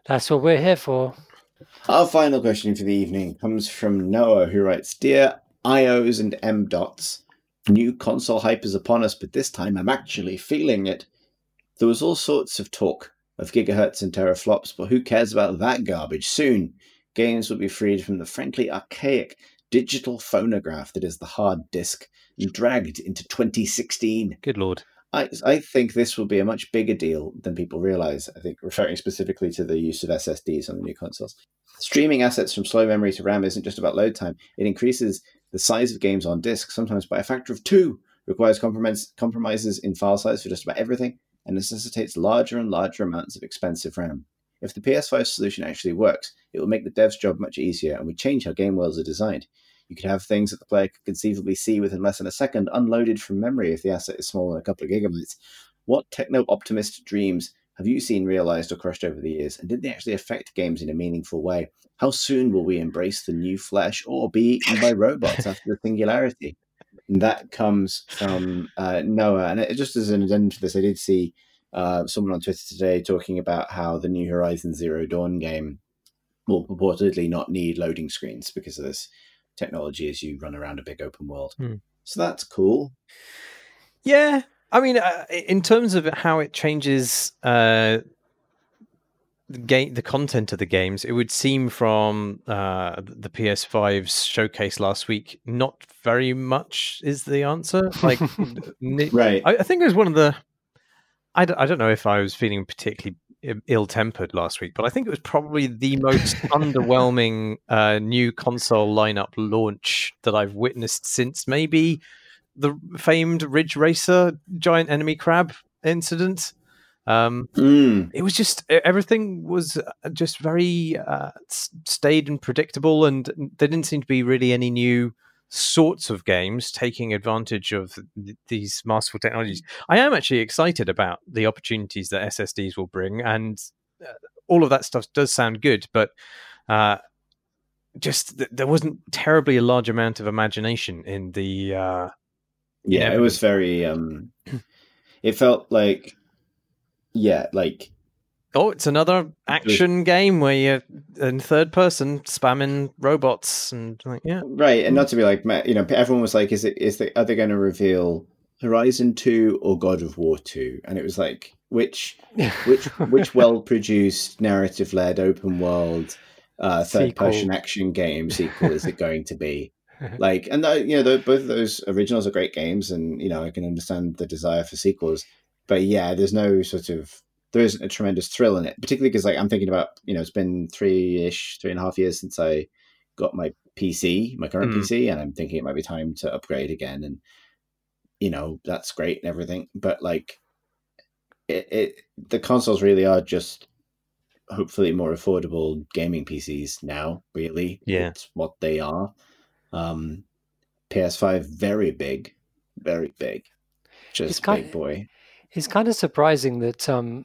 That's what we're here for. Our final question for the evening comes from Noah, who writes Dear IOs and M dots, new console hype is upon us, but this time I'm actually feeling it. There was all sorts of talk of gigahertz and teraflops, but who cares about that garbage? Soon, games will be freed from the frankly archaic digital phonograph that is the hard disk and dragged into 2016. Good lord. I, I think this will be a much bigger deal than people realize. I think referring specifically to the use of SSDs on the new consoles. Streaming assets from slow memory to RAM isn't just about load time. It increases the size of games on disk, sometimes by a factor of two, requires compromise, compromises in file size for just about everything, and necessitates larger and larger amounts of expensive RAM. If the PS5 solution actually works, it will make the dev's job much easier and would change how game worlds are designed. You could have things that the player could conceivably see within less than a second unloaded from memory if the asset is smaller than a couple of gigabytes. What techno optimist dreams have you seen realized or crushed over the years? And did they actually affect games in a meaningful way? How soon will we embrace the new flesh or be eaten by robots after the singularity? And that comes from uh, Noah. And it, just as an addendum to this, I did see uh, someone on Twitter today talking about how the new Horizon Zero Dawn game will purportedly not need loading screens because of this technology as you run around a big open world. Hmm. So that's cool. Yeah, I mean, uh, in terms of how it changes uh, the game, the content of the games, it would seem from uh, the PS5's showcase last week, not very much is the answer. Like, Right. I, I think it was one of the. I d- I don't know if I was feeling particularly ill tempered last week, but I think it was probably the most underwhelming uh, new console lineup launch that I've witnessed since maybe the famed Ridge Racer giant enemy crab incident. Um, Mm. it was just everything was uh, just very uh, staid and predictable, and there didn't seem to be really any new sorts of games taking advantage of th- these masterful technologies. I am actually excited about the opportunities that SSDs will bring, and uh, all of that stuff does sound good, but. Uh, just th- there wasn't terribly a large amount of imagination in the uh, Yeah, Yeah. it was very. um It felt like, yeah, like Oh, it's another action game where you're in third person spamming robots and like, yeah. right, and not to be like, you know, everyone was like, "Is it? Is they are they going to reveal Horizon Two or God of War Two? And it was like, which which which well produced narrative led open world uh, third person action game sequel is it going to be? like and tho- you know tho- both of those originals are great games and you know i can understand the desire for sequels but yeah there's no sort of there isn't a tremendous thrill in it particularly because like i'm thinking about you know it's been three-ish three and a half years since i got my pc my current Mm. pc and i'm thinking it might be time to upgrade again and you know that's great and everything but like it, it the consoles really are just hopefully more affordable gaming pcs now really Yeah. it's what they are um ps5 very big very big just It's kind- big boy It's kind of surprising that, um,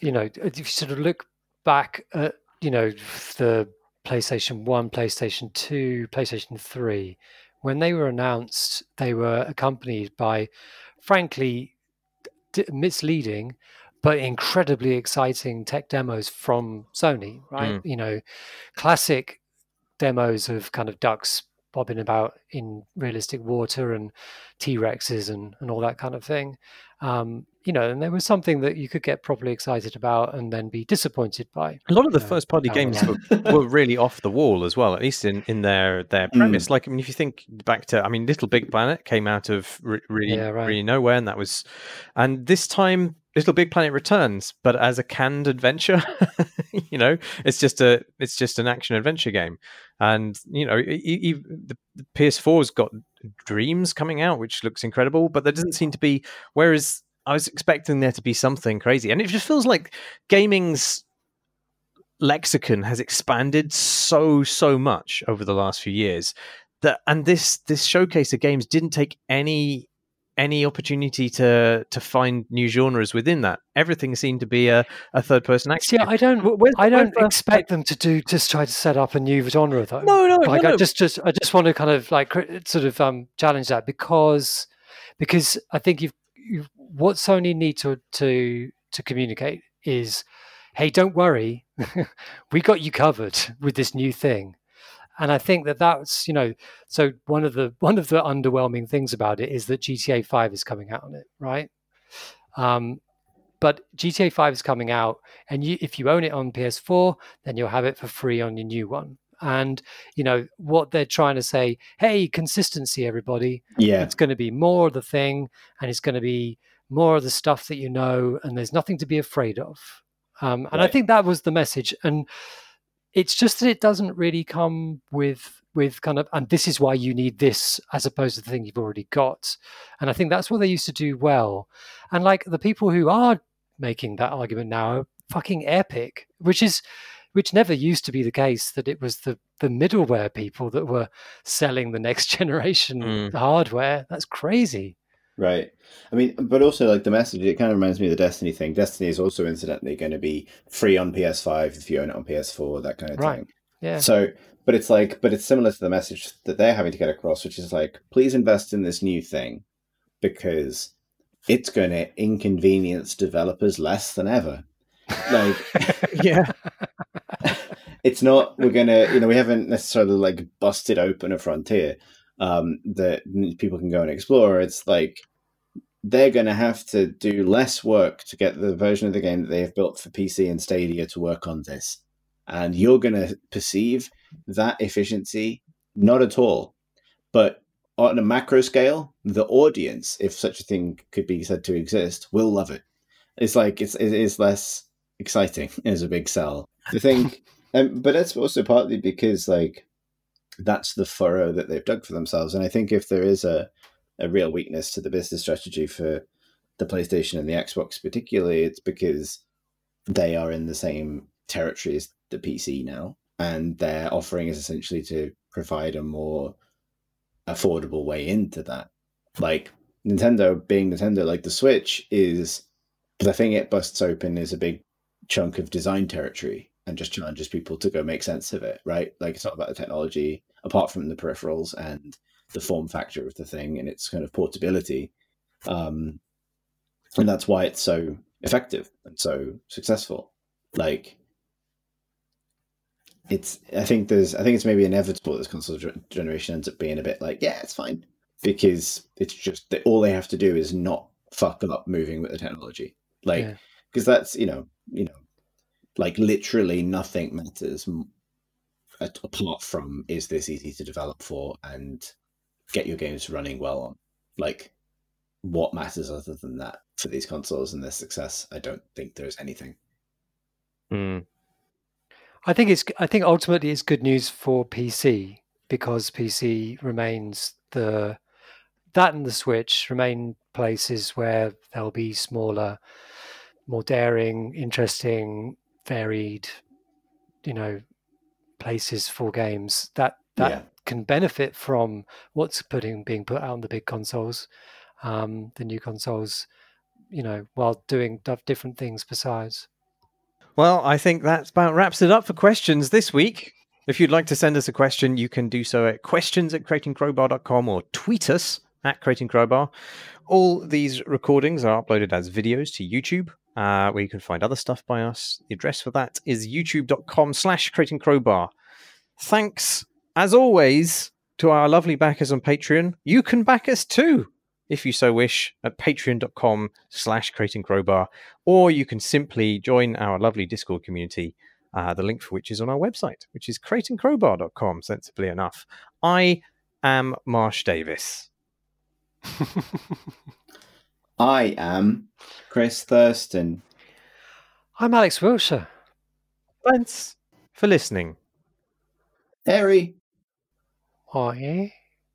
you know, if you sort of look back at, you know, the PlayStation 1, PlayStation 2, PlayStation 3, when they were announced, they were accompanied by, frankly, d- misleading, but incredibly exciting tech demos from Sony, right? You know, classic demos of kind of ducks bobbing about in realistic water and T Rexes and, and all that kind of thing. Um, you know, and there was something that you could get properly excited about and then be disappointed by. A lot of the Yeah, first party games were, were really off the wall as well, at least in, in their their Mm. premise. Like, I mean, if you think back to, I mean, Little Big Planet came out of re- really, Yeah, right. really nowhere, and that was, and this time Little Big Planet returns, but as a canned adventure. you know, it's just a, it's just an action adventure game, and you know, the, the PS4's got Dreams coming out, which looks incredible, but there doesn't seem to be. Whereas I was expecting there to be something crazy, and it just feels like gaming's lexicon has expanded so so much over the last few years that and this this showcase of games didn't take any any opportunity to to find new genres within that everything seemed to be a, a third person action game. I don't, where's- I don't expect them to do just try to set up a new genre though. no no like no, I no. just, just, I just want to kind of like sort of um, challenge that because, because I think you've what Sony need to to to communicate is, hey, don't worry, we got you covered with this new thing. And I think that that's you know so one of the one of the underwhelming things about it is that GTA Five is coming out on it, right? Um, but GTA 5 is coming out, and you, if you own it on PS4, then you'll have it for free on your new one. And you know what they're trying to say: hey, consistency, everybody. Yeah, It's going to be more of the thing, and it's going to be more of the stuff that you know, and there's nothing to be afraid of. Um, and I think that was the message. And it's just that it doesn't really come with with kind of, and this is why you need this as opposed to the thing you've already got. And I think that's what they used to do well. And like the people who are making that argument now are fucking epic, which is which never used to be the case that it was the the middleware people that were selling the next generation Mm. hardware that's crazy right. I mean, but also like the message, it kind of reminds me of the Destiny thing. Destiny is also incidentally going to be free on PS5 if you own it on PS4, that kind of Right. thing. yeah So, but it's like, but it's similar to the message that they're having to get across, which is like, please invest in this new thing because it's going to inconvenience developers less than ever. Like, yeah. it's not we're gonna you know we haven't necessarily like busted open a frontier um that people can go and explore. It's like they're gonna have to do less work to get the version of the game that they have built for pc and stadia to work on this. And you're gonna perceive that efficiency not at all. But on a macro scale the audience if such a thing could be said to exist will love it. It's like it's it is less exciting as a big sell. The thing um, but that's also partly because like that's the furrow that they've dug for themselves. And i think if there is a, a real weakness to the business strategy for the playstation and the xbox particularly it's because they are in the same territory as the pc now and their offering is essentially to provide a more affordable way into that. Like nintendo being nintendo like the switch is the thing it busts open is a big chunk of design territory and just challenges people to go make sense of it, right? Like it's not about the technology, apart from the peripherals and the form factor of the thing and its kind of portability. Um, and that's why it's so effective and so successful. Like it's, I think there's, I think it's maybe inevitable that this console generation ends up being a bit like, yeah, it's fine because it's just that all they have to do is not fuck up moving with the technology. Like, Yeah. because that's you know you know like literally nothing matters apart from is this easy to develop for and get your games running well on? Like what matters other than that for these consoles and their success? I don't think there's anything. Mm. I think it's I think ultimately it's good news for PC because PC remains the that and the Switch remain places where there'll be smaller, more daring, interesting, varied, you know, places for games that that Yeah. can benefit from what's putting being put out on the big consoles, um, the new consoles, you know, while doing different things besides. Well, I think that about wraps it up for questions this week. If you'd like to send us a question, you can do so at questions at crateandcrowbar.com or tweet us at creatingcrowbar. All these recordings are uploaded as videos to YouTube, uh, where you can find other stuff by us. The address for that is youtube.com slash crate and crowbar. Thanks, as always, to our lovely backers on Patreon. You can back us too, if you so wish, at patreon.com slash crate and crowbar, or you can simply join our lovely Discord community, uh, the link for which is on our website, which is crateandcrowbar.com, sensibly enough. I am Marsh Davis. i am chris thursten I'm Alex Wiltshire. Thanks for listening. harry yeah.